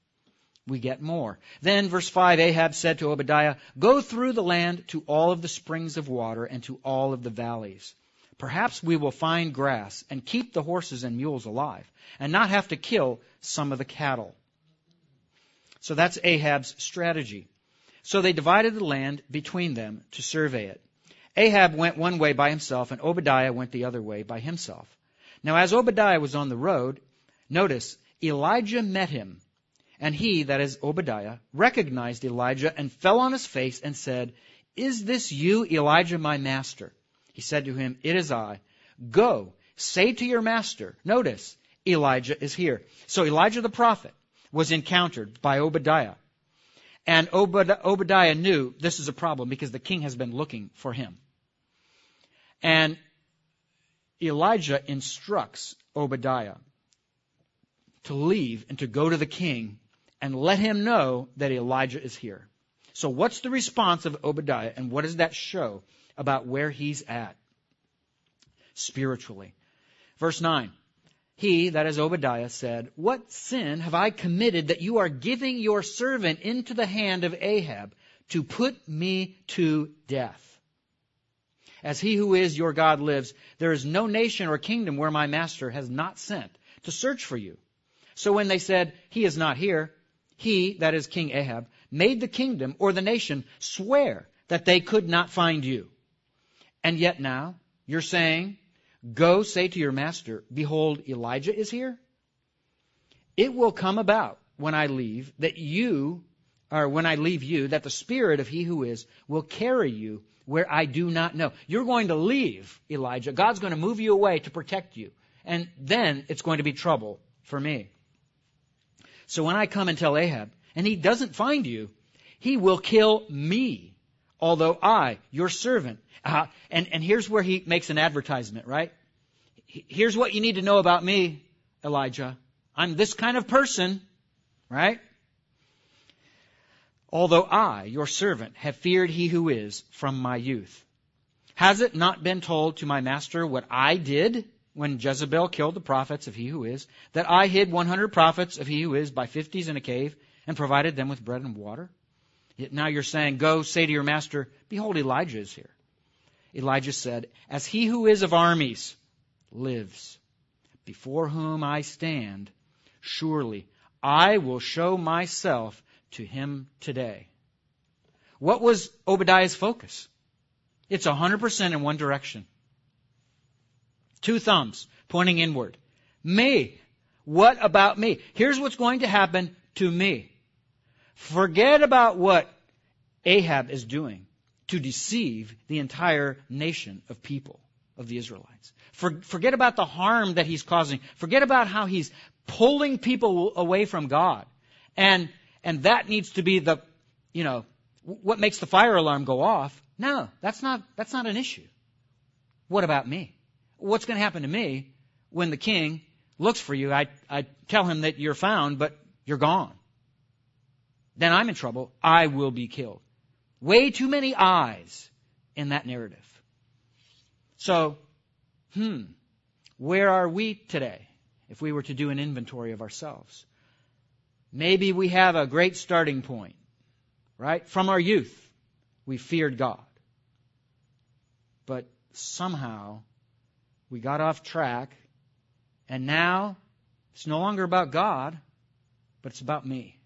We get more. Then, verse 5 Ahab said to Obadiah, Go through the land to all of the springs of water and to all of the valleys. Perhaps we will find grass and keep the horses and mules alive, and not have to kill some of the cattle. So that's Ahab's strategy. So they divided the land between them to survey it. Ahab went one way by himself, and Obadiah went the other way by himself. Now, as Obadiah was on the road, notice, Elijah met him. And he, that is Obadiah, recognized Elijah and fell on his face and said, Is this you, Elijah, my master? He said to him, It is I. Go, say to your master. Notice, Elijah is here. So Elijah the prophet was encountered by Obadiah. And Obadiah knew this is a problem because the king has been looking for him. And Elijah instructs Obadiah to leave and to go to the king and let him know that Elijah is here. So what's the response of Obadiah and what does that show about where he's at spiritually? Verse 9. He, that is Obadiah, said, What sin have I committed that you are giving your servant into the hand of Ahab to put me to death? As he who is your God lives, there is no nation or kingdom where my master has not sent to search for you. So when they said, He is not here, he, that is King Ahab, made the kingdom or the nation swear that they could not find you. And yet now, you're saying, Go say to your master, Behold, Elijah is here? It will come about when I leave that you, or when I leave you, that the spirit of he who is will carry you where I do not know. You're going to leave, Elijah. God's going to move you away to protect you. And then it's going to be trouble for me. So when I come and tell Ahab, and he doesn't find you, he will kill me, although I, your servant, uh, and, and here's where he makes an advertisement, right? Here's what you need to know about me, Elijah. I'm this kind of person, right? Although I, your servant, have feared he who is from my youth. Has it not been told to my master what I did when Jezebel killed the prophets of he who is, that I hid 100 prophets of he who is by fifties in a cave and provided them with bread and water? Yet now you're saying, Go say to your master, Behold, Elijah is here. Elijah said, As he who is of armies lives, before whom I stand, surely I will show myself to him today. What was Obadiah's focus? It's 100% in one direction. Two thumbs pointing inward. Me. What about me? Here's what's going to happen to me. Forget about what Ahab is doing to deceive the entire nation of people, of the Israelites. For, forget about the harm that he's causing. Forget about how he's pulling people away from God. And and that needs to be the, you know, what makes the fire alarm go off. No, that's not, that's not an issue. What about me? What's going to happen to me when the king looks for you? I, I tell him that you're found, but you're gone. Then I'm in trouble. I will be killed. Way too many eyes in that narrative. So, hmm, where are we today if we were to do an inventory of ourselves? Maybe we have a great starting point, right? From our youth, we feared God. But somehow we got off track, and now it's no longer about God, but it's about me.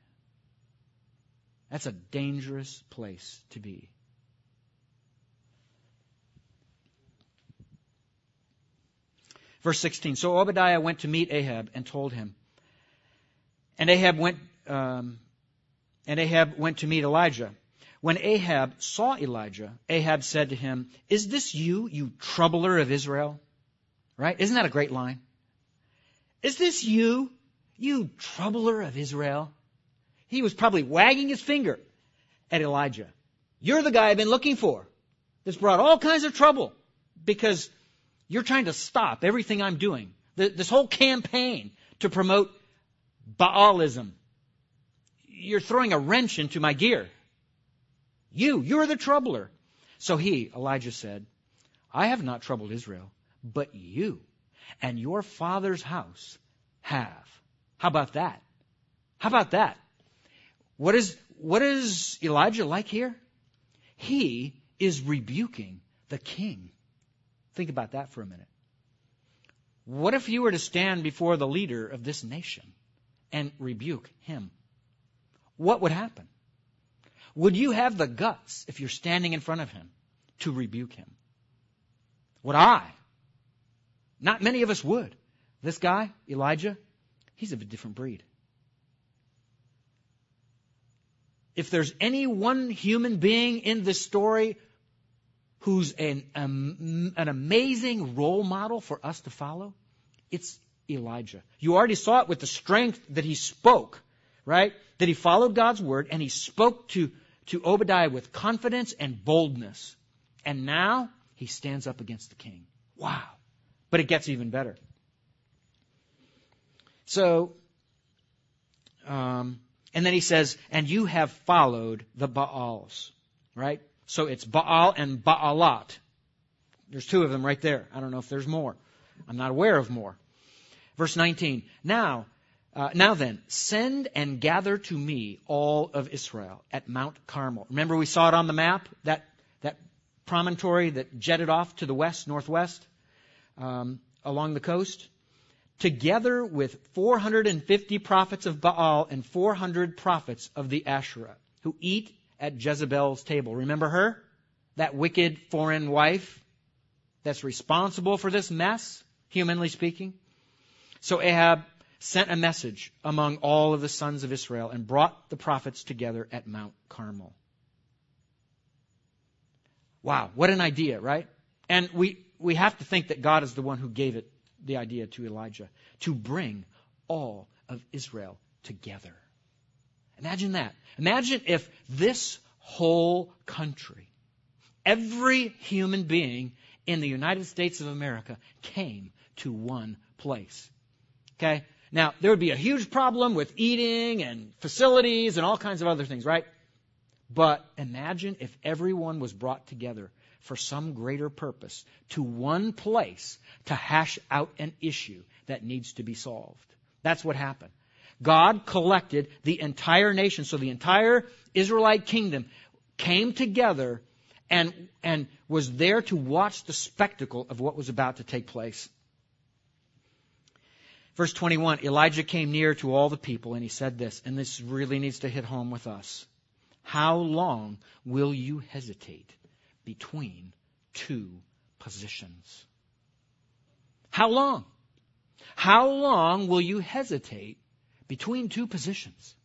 That's a dangerous place to be. Verse 16 So Obadiah went to meet Ahab and told him, and Ahab went, um, and Ahab went to meet Elijah. When Ahab saw Elijah, Ahab said to him, Is this you, you troubler of Israel? Right? Isn't that a great line? Is this you, you troubler of Israel? He was probably wagging his finger at Elijah. You're the guy I've been looking for. That's brought all kinds of trouble because you're trying to stop everything I'm doing. This whole campaign to promote Baalism. you're throwing a wrench into my gear. You, you're the troubler. So he, Elijah said, I have not troubled Israel, but you and your father's house have. How about that? How about that? What is, what is Elijah like here? He is rebuking the king. Think about that for a minute. What if you were to stand before the leader of this nation and rebuke him? What would happen? Would you have the guts, if you're standing in front of him, to rebuke him? Would I? Not many of us would. This guy, Elijah, he's of a different breed. If there's any one human being in this story who's an, um, an amazing role model for us to follow, it's Elijah. You already saw it with the strength that he spoke, right? That he followed God's word and he spoke to, to Obadiah with confidence and boldness. And now he stands up against the king. Wow. But it gets even better. So, um, and then he says, and you have followed the Baals, right? So it's Baal and Baalat. There's two of them right there. I don't know if there's more. I'm not aware of more. Verse 19. Now, uh, now then, send and gather to me all of Israel at Mount Carmel. Remember we saw it on the map, that, that promontory that jetted off to the west, northwest, um, along the coast? Together with 450 prophets of Baal and 400 prophets of the Asherah, who eat at Jezebel's table. Remember her? That wicked foreign wife that's responsible for this mess, humanly speaking? So Ahab sent a message among all of the sons of Israel and brought the prophets together at Mount Carmel. Wow, what an idea, right? And we, we have to think that God is the one who gave it, the idea to Elijah, to bring all of Israel together. Imagine that. Imagine if this whole country, every human being in the United States of America came to one place. Okay? Now, there would be a huge problem with eating and facilities and all kinds of other things, right? But imagine if everyone was brought together for some greater purpose to one place to hash out an issue that needs to be solved. That's what happened. God collected the entire nation, so the entire Israelite kingdom came together and, and was there to watch the spectacle of what was about to take place. Verse 21 Elijah came near to all the people and he said this, and this really needs to hit home with us. How long will you hesitate between two positions? How long? How long will you hesitate between two positions?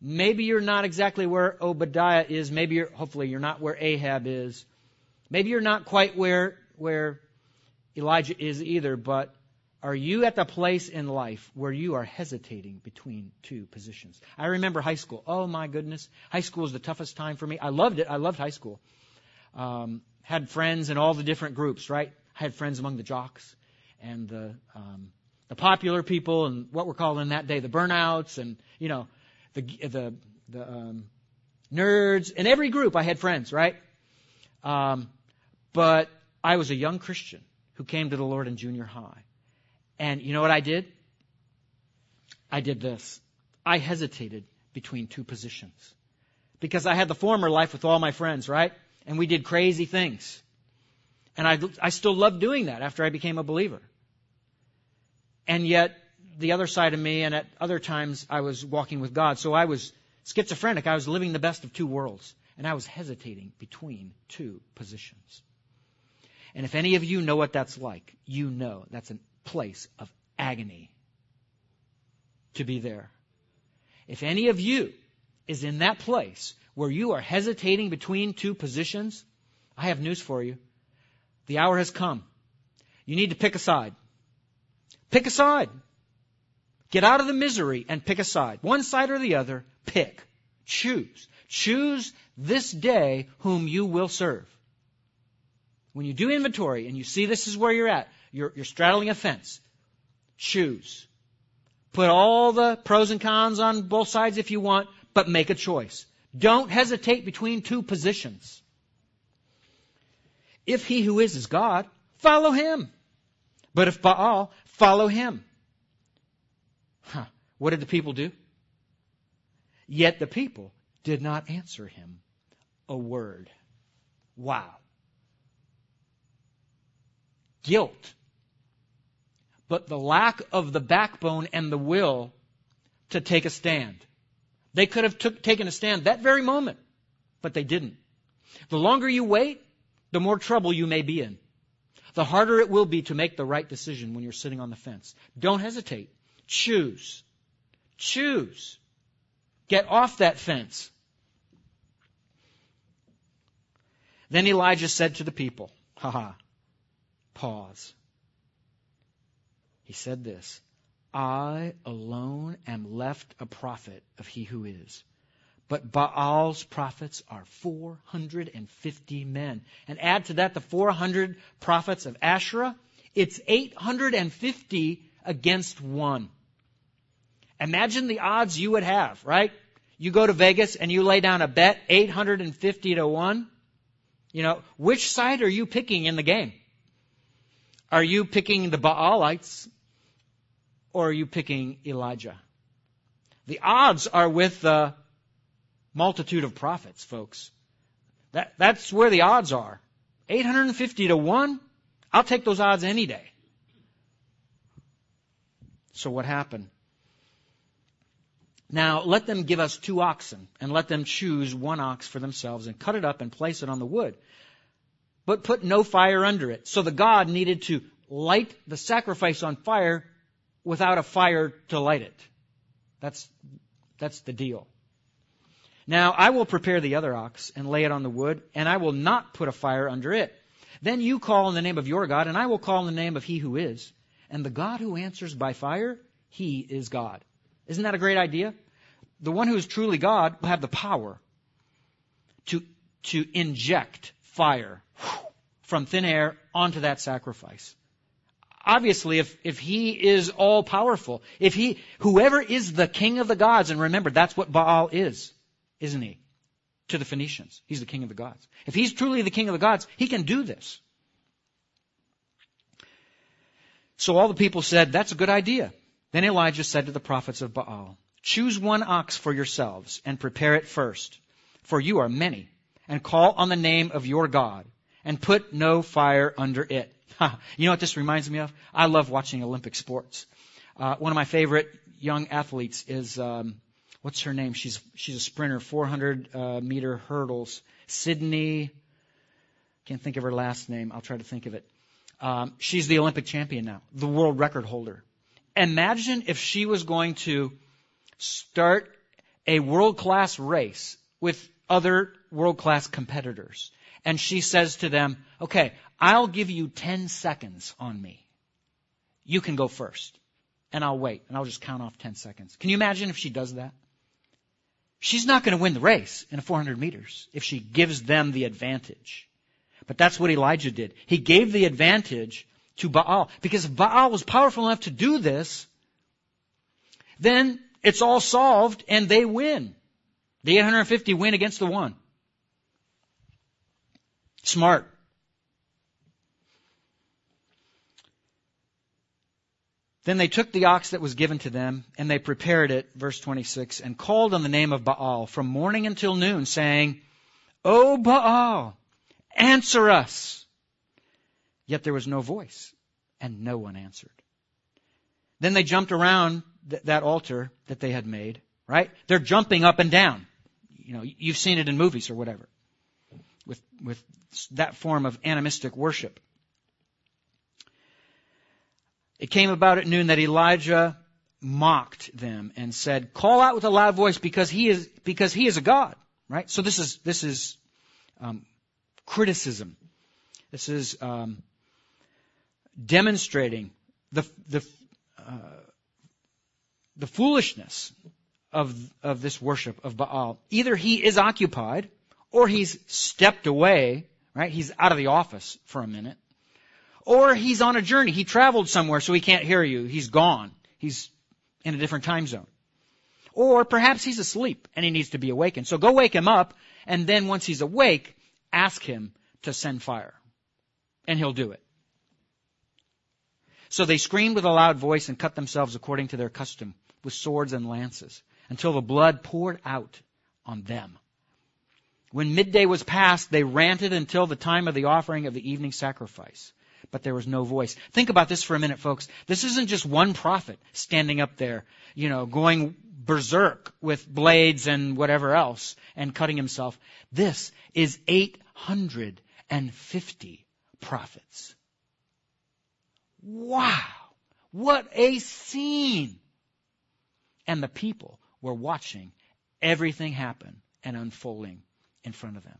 Maybe you're not exactly where Obadiah is. Maybe you're, hopefully you're not where Ahab is. Maybe you're not quite where, where Elijah is either, but are you at the place in life where you are hesitating between two positions? I remember high school. Oh my goodness. High school was the toughest time for me. I loved it. I loved high school. Um, had friends in all the different groups, right? I had friends among the jocks and the, um, the popular people and what we're calling in that day the burnouts and, you know, the, the, the, um, nerds. In every group I had friends, right? Um, but I was a young Christian who came to the Lord in junior high. And you know what I did? I did this. I hesitated between two positions. Because I had the former life with all my friends, right? And we did crazy things. And I, I still loved doing that after I became a believer. And yet, the other side of me, and at other times, I was walking with God. So I was schizophrenic. I was living the best of two worlds. And I was hesitating between two positions. And if any of you know what that's like, you know that's a place of agony to be there. If any of you is in that place where you are hesitating between two positions, I have news for you. The hour has come. You need to pick a side. Pick a side. Get out of the misery and pick a side. One side or the other, pick. Choose. Choose this day whom you will serve. When you do inventory and you see this is where you're at, you're, you're straddling a fence, choose. Put all the pros and cons on both sides if you want, but make a choice. Don't hesitate between two positions. If he who is is God, follow him. But if Baal, follow him. Huh. What did the people do? Yet the people did not answer him a word. Wow. Guilt. But the lack of the backbone and the will to take a stand. They could have took, taken a stand that very moment, but they didn't. The longer you wait, the more trouble you may be in. The harder it will be to make the right decision when you're sitting on the fence. Don't hesitate. Choose. Choose. Get off that fence. Then Elijah said to the people, haha, pause. He said this, I alone am left a prophet of he who is. But Baal's prophets are 450 men. And add to that the 400 prophets of Asherah, it's 850 against one. Imagine the odds you would have, right? You go to Vegas and you lay down a bet 850 to 1. You know, which side are you picking in the game? Are you picking the Baalites or are you picking Elijah? The odds are with the multitude of prophets, folks. That, that's where the odds are. 850 to 1, I'll take those odds any day. So what happened? Now let them give us two oxen, and let them choose one ox for themselves, and cut it up and place it on the wood. But put no fire under it. So the God needed to light the sacrifice on fire without a fire to light it. That's, that's the deal. Now I will prepare the other ox and lay it on the wood, and I will not put a fire under it. Then you call in the name of your God, and I will call in the name of he who is. And the God who answers by fire, he is God. Isn't that a great idea? The one who is truly God will have the power to, to inject fire from thin air onto that sacrifice. Obviously, if, if he is all powerful, if he, whoever is the king of the gods, and remember, that's what Baal is, isn't he? To the Phoenicians. He's the king of the gods. If he's truly the king of the gods, he can do this. So all the people said, that's a good idea. Then Elijah said to the prophets of Baal, Choose one ox for yourselves and prepare it first, for you are many, and call on the name of your God, and put no fire under it. you know what this reminds me of? I love watching Olympic sports. Uh, one of my favorite young athletes is um, what's her name? She's she's a sprinter, 400 uh, meter hurdles. Sydney, can't think of her last name. I'll try to think of it. Um, she's the Olympic champion now, the world record holder. Imagine if she was going to start a world class race with other world class competitors. And she says to them, okay, I'll give you 10 seconds on me. You can go first. And I'll wait and I'll just count off 10 seconds. Can you imagine if she does that? She's not going to win the race in a 400 meters if she gives them the advantage. But that's what Elijah did. He gave the advantage to Baal. Because if Baal was powerful enough to do this, then it's all solved and they win. The 850 win against the one. Smart. Then they took the ox that was given to them, and they prepared it, verse 26, and called on the name of Baal from morning until noon, saying, O Baal, answer us. Yet there was no voice, and no one answered. Then they jumped around th- that altar that they had made, right? They're jumping up and down. You know, you've seen it in movies or whatever. With, with that form of animistic worship. It came about at noon that Elijah mocked them and said, call out with a loud voice because he is, because he is a God, right? So this is, this is, um, criticism. This is, um, demonstrating the, the, uh, the foolishness of, of this worship of Baal. Either he is occupied or he's stepped away, right? He's out of the office for a minute. Or he's on a journey. He traveled somewhere so he can't hear you. He's gone. He's in a different time zone. Or perhaps he's asleep and he needs to be awakened. So go wake him up, and then once he's awake, ask him to send fire. And he'll do it. So they screamed with a loud voice and cut themselves according to their custom with swords and lances until the blood poured out on them. When midday was past, they ranted until the time of the offering of the evening sacrifice. But there was no voice. Think about this for a minute, folks. This isn't just one prophet standing up there, you know, going berserk with blades and whatever else and cutting himself. This is 850 prophets. Wow! What a scene! And the people were watching everything happen and unfolding in front of them.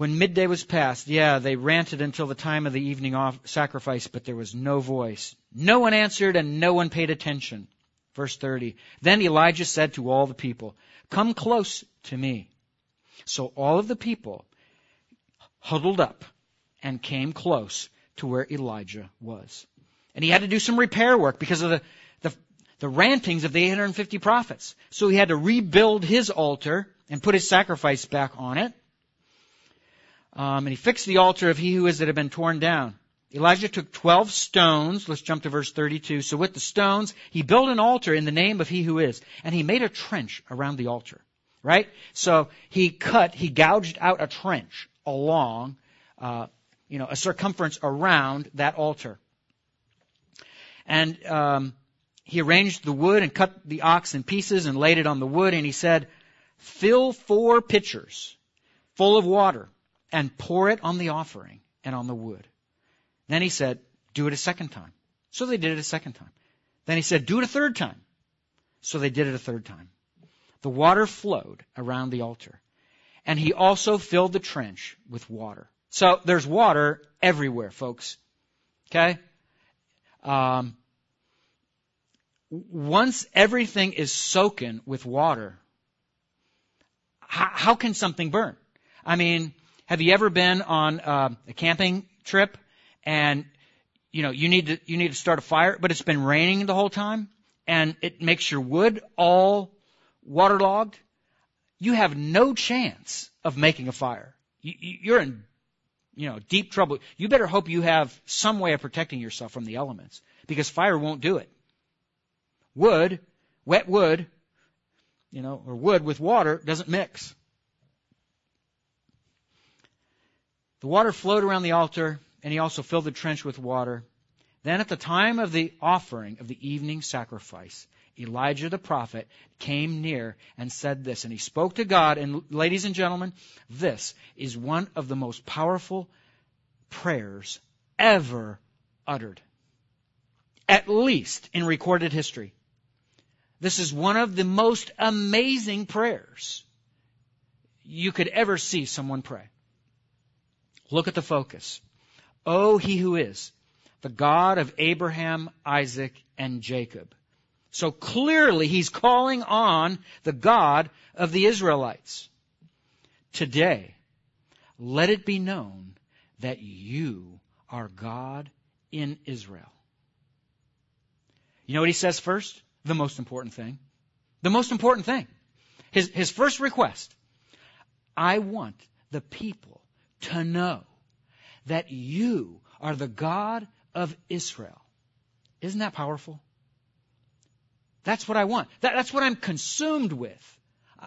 When midday was past, yeah, they ranted until the time of the evening off sacrifice, but there was no voice. No one answered and no one paid attention. Verse 30. Then Elijah said to all the people, Come close to me. So all of the people huddled up and came close to where Elijah was. And he had to do some repair work because of the, the, rantings of the 850 prophets. So he had to rebuild his altar and put his sacrifice back on it. Um, and he fixed the altar of he who is that had been torn down. Elijah took 12 stones. Let's jump to verse 32. So with the stones, he built an altar in the name of he who is, and he made a trench around the altar. Right? So he cut, he gouged out a trench along, uh, you know, a circumference around that altar. And um, he arranged the wood and cut the ox in pieces and laid it on the wood, and he said, Fill four pitchers full of water and pour it on the offering and on the wood. Then he said, Do it a second time. So they did it a second time. Then he said, Do it a third time. So they did it a third time. The water flowed around the altar. And he also filled the trench with water. So there's water everywhere, folks. Okay? Um, once everything is soaking with water, how, how can something burn? I mean, have you ever been on uh, a camping trip and you know you need to you need to start a fire, but it's been raining the whole time and it makes your wood all waterlogged? You have no chance of making a fire. You, you're in you know deep trouble. You better hope you have some way of protecting yourself from the elements because fire won't do it. Wood, wet wood, you know, or wood with water doesn't mix. The water flowed around the altar, and he also filled the trench with water. Then, at the time of the offering of the evening sacrifice, Elijah the prophet came near and said this. And he spoke to God. And, ladies and gentlemen, this is one of the most powerful prayers ever uttered, at least in recorded history. This is one of the most amazing prayers you could ever see someone pray. Look at the focus. Oh, he who is the God of Abraham, Isaac, and Jacob. So clearly he's calling on the God of the Israelites. Today, let it be known that you are God in Israel. You know what he says first? The most important thing. The most important thing. His, his first request. I want the people to know that you are the God of Israel. Isn't that powerful? That's what I want. That, that's what I'm consumed with.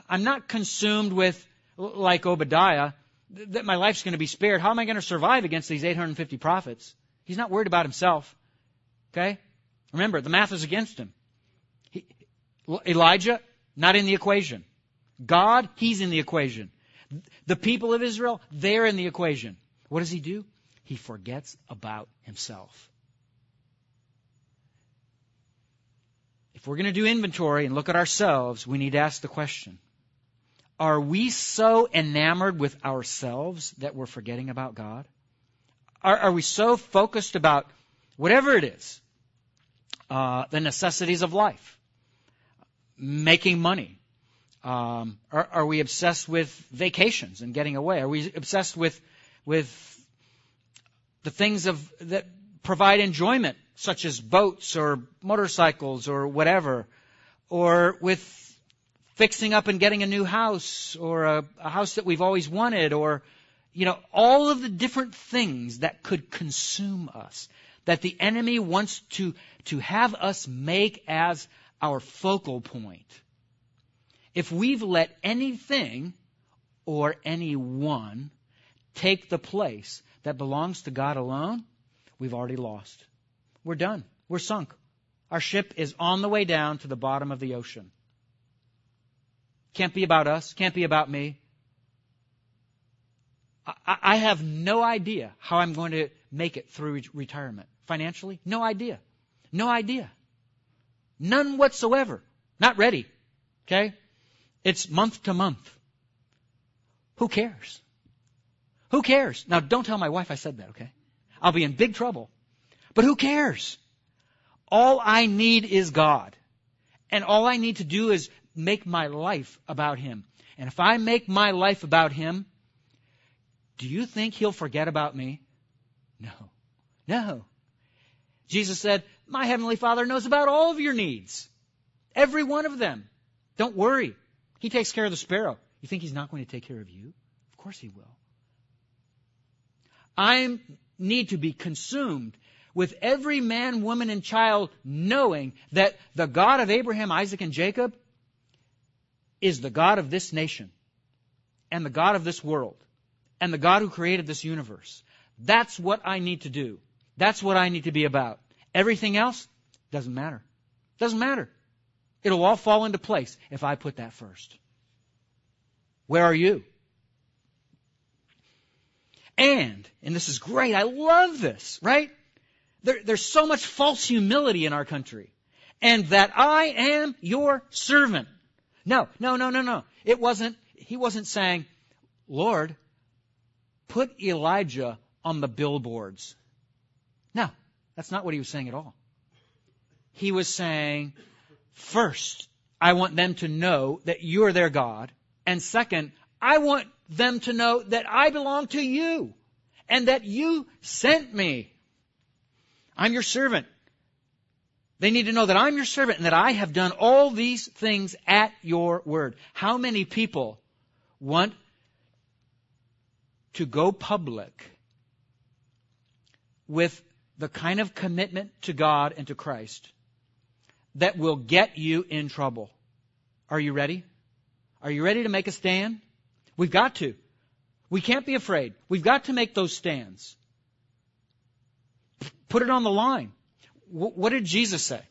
I'm not consumed with, like Obadiah, that my life's going to be spared. How am I going to survive against these 850 prophets? He's not worried about himself. Okay? Remember, the math is against him. Elijah, not in the equation. God, he's in the equation. The people of Israel, they're in the equation. What does he do? He forgets about himself. If we're going to do inventory and look at ourselves, we need to ask the question Are we so enamored with ourselves that we're forgetting about God? Are, are we so focused about whatever it is, uh, the necessities of life, making money, um, are, are, we obsessed with vacations and getting away? Are we obsessed with with the things of, that provide enjoyment, such as boats or motorcycles or whatever, or with fixing up and getting a new house or a, a house that we've always wanted or you know all of the different things that could consume us that the enemy wants to to have us make as our focal point if we've let anything or anyone take the place that belongs to God alone we've already lost we're done we're sunk our ship is on the way down to the bottom of the ocean can't be about us. Can't be about me. I, have no idea how I'm going to make it through retirement. Financially, no idea. No idea. None whatsoever. Not ready. Okay? It's month to month. Who cares? Who cares? Now don't tell my wife I said that, okay? I'll be in big trouble. But who cares? All I need is God. And all I need to do is make my life about Him. And if I make my life about Him, do you think He'll forget about me? No. No. Jesus said, My Heavenly Father knows about all of your needs. Every one of them. Don't worry. He takes care of the sparrow. You think He's not going to take care of you? Of course He will. I need to be consumed with every man, woman, and child knowing that the God of Abraham, Isaac, and Jacob is the God of this nation and the God of this world and the God who created this universe. That's what I need to do. That's what I need to be about. Everything else doesn't matter. Doesn't matter. It'll all fall into place if I put that first. Where are you? And, and this is great, I love this, right? There, there's so much false humility in our country. And that I am your servant. No, no, no, no, no. It wasn't, he wasn't saying, Lord, put Elijah on the billboards. No, that's not what he was saying at all. He was saying, first, I want them to know that you're their God. And second, I want them to know that I belong to you and that you sent me. I'm your servant. They need to know that I'm your servant and that I have done all these things at your word. How many people want to go public with the kind of commitment to God and to Christ that will get you in trouble? Are you ready? Are you ready to make a stand? We've got to. We can't be afraid. We've got to make those stands. Put it on the line what did Jesus say?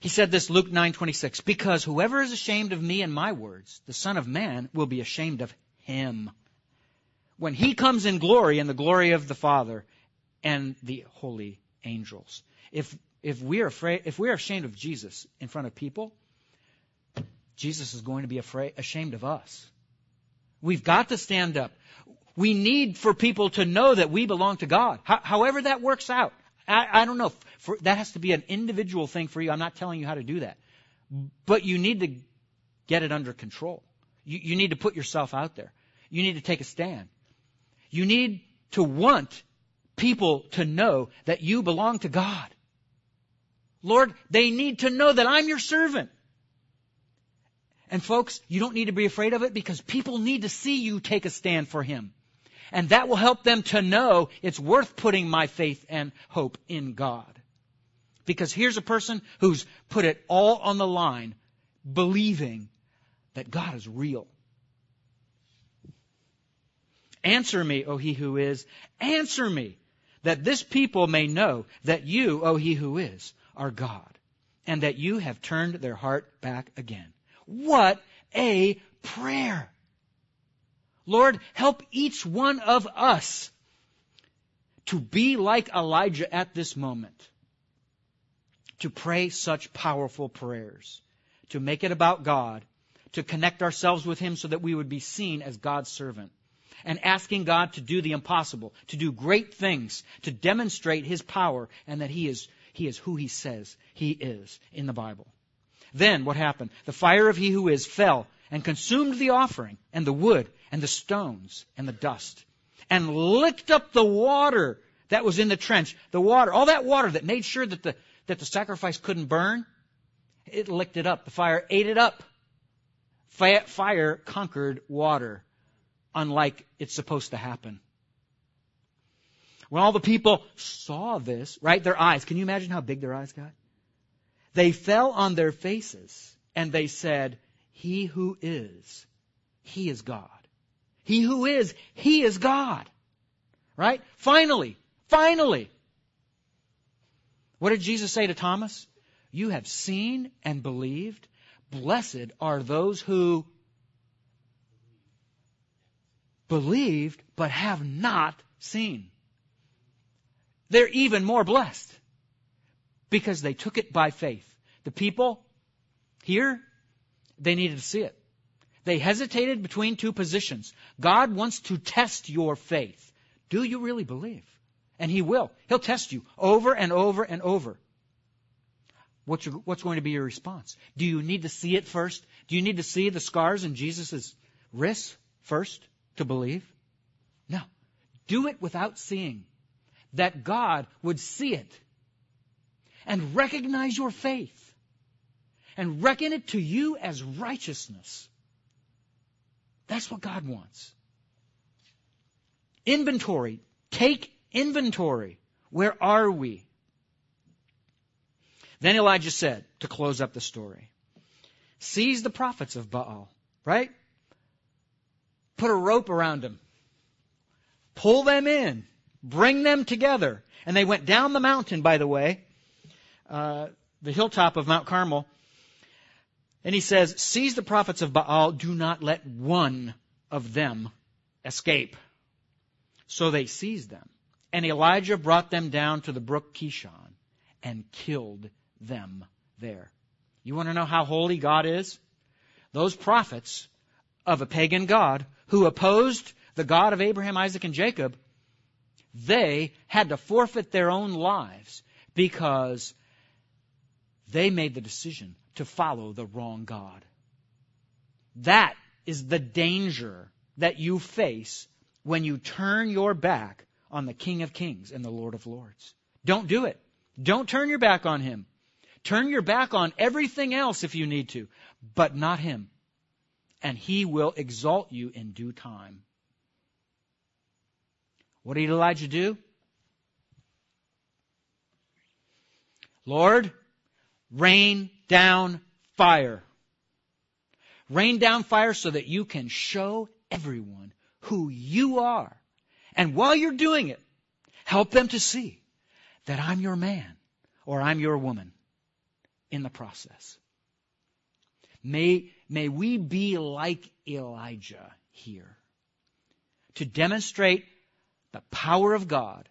He said this Luke 9:26, because whoever is ashamed of me and my words, the son of man will be ashamed of him when he comes in glory in the glory of the Father and the holy angels. If if we are afraid if we are ashamed of Jesus in front of people, Jesus is going to be afraid ashamed of us. We've got to stand up. We need for people to know that we belong to God. however that works out. I, I don't know. For, that has to be an individual thing for you. I'm not telling you how to do that. But you need to get it under control. You, you need to put yourself out there. You need to take a stand. You need to want people to know that you belong to God. Lord, they need to know that I'm your servant. And folks, you don't need to be afraid of it because people need to see you take a stand for Him. And that will help them to know it's worth putting my faith and hope in God. Because here's a person who's put it all on the line, believing that God is real. Answer me, O he who is. Answer me, that this people may know that you, O he who is, are God, and that you have turned their heart back again. What a prayer! Lord, help each one of us to be like Elijah at this moment, to pray such powerful prayers, to make it about God, to connect ourselves with Him so that we would be seen as God's servant, and asking God to do the impossible, to do great things, to demonstrate His power and that He is, He is who He says He is in the Bible. Then what happened? The fire of He who is fell and consumed the offering and the wood and the stones and the dust. and licked up the water that was in the trench. The water, all that water that made sure that the, that the sacrifice couldn't burn, it licked it up. The fire ate it up. Fire conquered water, unlike it's supposed to happen. When all the people saw this, right, their eyes, can you imagine how big their eyes got? They fell on their faces and they said, He who is, He is God. He who is, He is God. Right? Finally, finally. What did Jesus say to Thomas? You have seen and believed. Blessed are those who believed but have not seen. They're even more blessed because they took it by faith. The people here, they needed to see it. They hesitated between two positions. God wants to test your faith. Do you really believe? And He will. He'll test you over and over and over. What's, your, what's going to be your response? Do you need to see it first? Do you need to see the scars in Jesus' wrists first to believe? No. Do it without seeing. That God would see it and recognize your faith and reckon it to you as righteousness. That's what God wants. Inventory. Take inventory. Where are we? Then Elijah said, to close up the story, seize the prophets of Baal, right? Put a rope around them. Pull them in. Bring them together. And they went down the mountain, by the way, uh, the hilltop of Mount Carmel. And he says, seize the prophets of Baal. Do not let one of them escape. So they seized them. And Elijah brought them down to the brook Kishon and killed them there. You want to know how holy God is? Those prophets of a pagan God who opposed the God of Abraham, Isaac, and Jacob, they had to forfeit their own lives because they made the decision to follow the wrong God. That is the danger that you face when you turn your back on the King of Kings and the Lord of Lords. Don't do it. Don't turn your back on Him. Turn your back on everything else if you need to, but not Him. And He will exalt you in due time. What did Elijah do? Lord, rain down fire. Rain down fire so that you can show everyone who you are. And while you're doing it, help them to see that I'm your man or I'm your woman in the process. May, may we be like Elijah here to demonstrate the power of God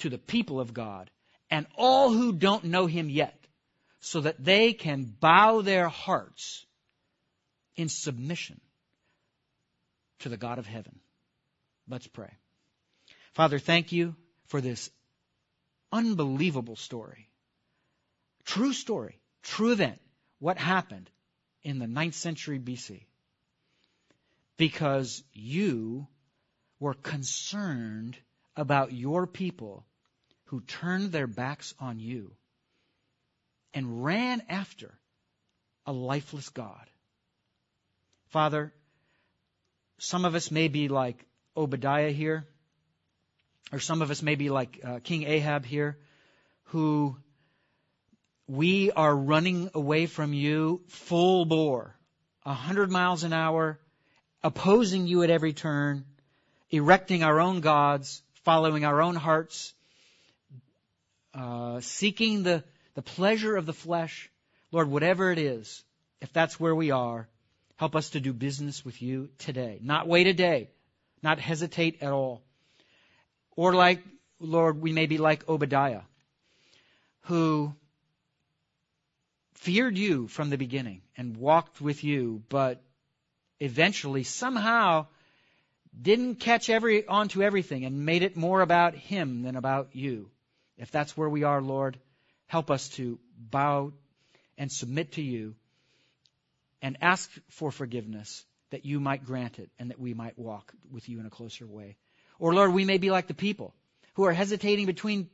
to the people of God and all who don't know Him yet so that they can bow their hearts in submission to the God of heaven. Let's pray. Father, thank you for this unbelievable story. True story, true event. What happened in the ninth century BC? Because you were concerned about your people who turned their backs on you and ran after a lifeless God. Father, some of us may be like Obadiah here, or some of us may be like uh, King Ahab here, who we are running away from you full bore, a hundred miles an hour, opposing you at every turn, erecting our own gods, following our own hearts, uh, seeking the, the pleasure of the flesh. Lord, whatever it is, if that's where we are, help us to do business with you today. Not wait a day, not hesitate at all. Or like, Lord, we may be like Obadiah, who feared you from the beginning and walked with you, but eventually somehow didn't catch every onto everything and made it more about him than about you. If that's where we are, Lord, help us to bow and submit to you and ask for forgiveness that you might grant it and that we might walk with you in a closer way. Or Lord, we may be like the people who are hesitating between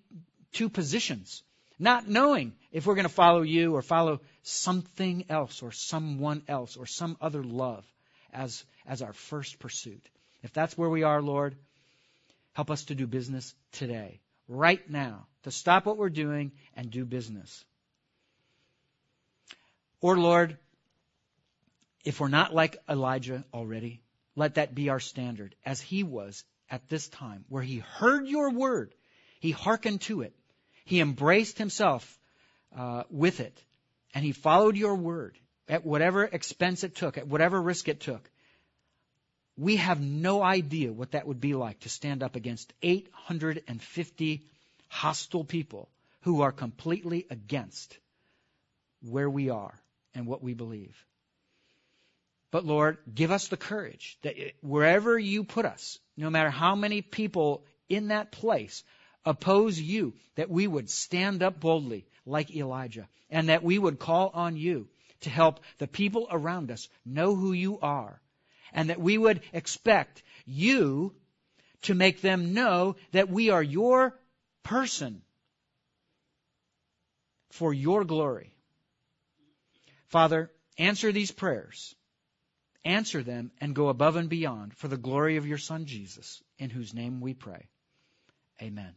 two positions, not knowing if we're going to follow you or follow something else or someone else or some other love as, as our first pursuit. If that's where we are, Lord, help us to do business today, right now, to stop what we're doing and do business. Or, Lord, if we're not like Elijah already, let that be our standard, as he was at this time, where he heard your word, he hearkened to it, he embraced himself uh, with it, and he followed your word at whatever expense it took, at whatever risk it took. We have no idea what that would be like to stand up against 850 hostile people who are completely against where we are and what we believe. But Lord, give us the courage that wherever you put us, no matter how many people in that place oppose you, that we would stand up boldly like Elijah and that we would call on you to help the people around us know who you are and that we would expect you to make them know that we are your person for your glory. Father, answer these prayers. Answer them and go above and beyond for the glory of your Son Jesus, in whose name we pray. Amen.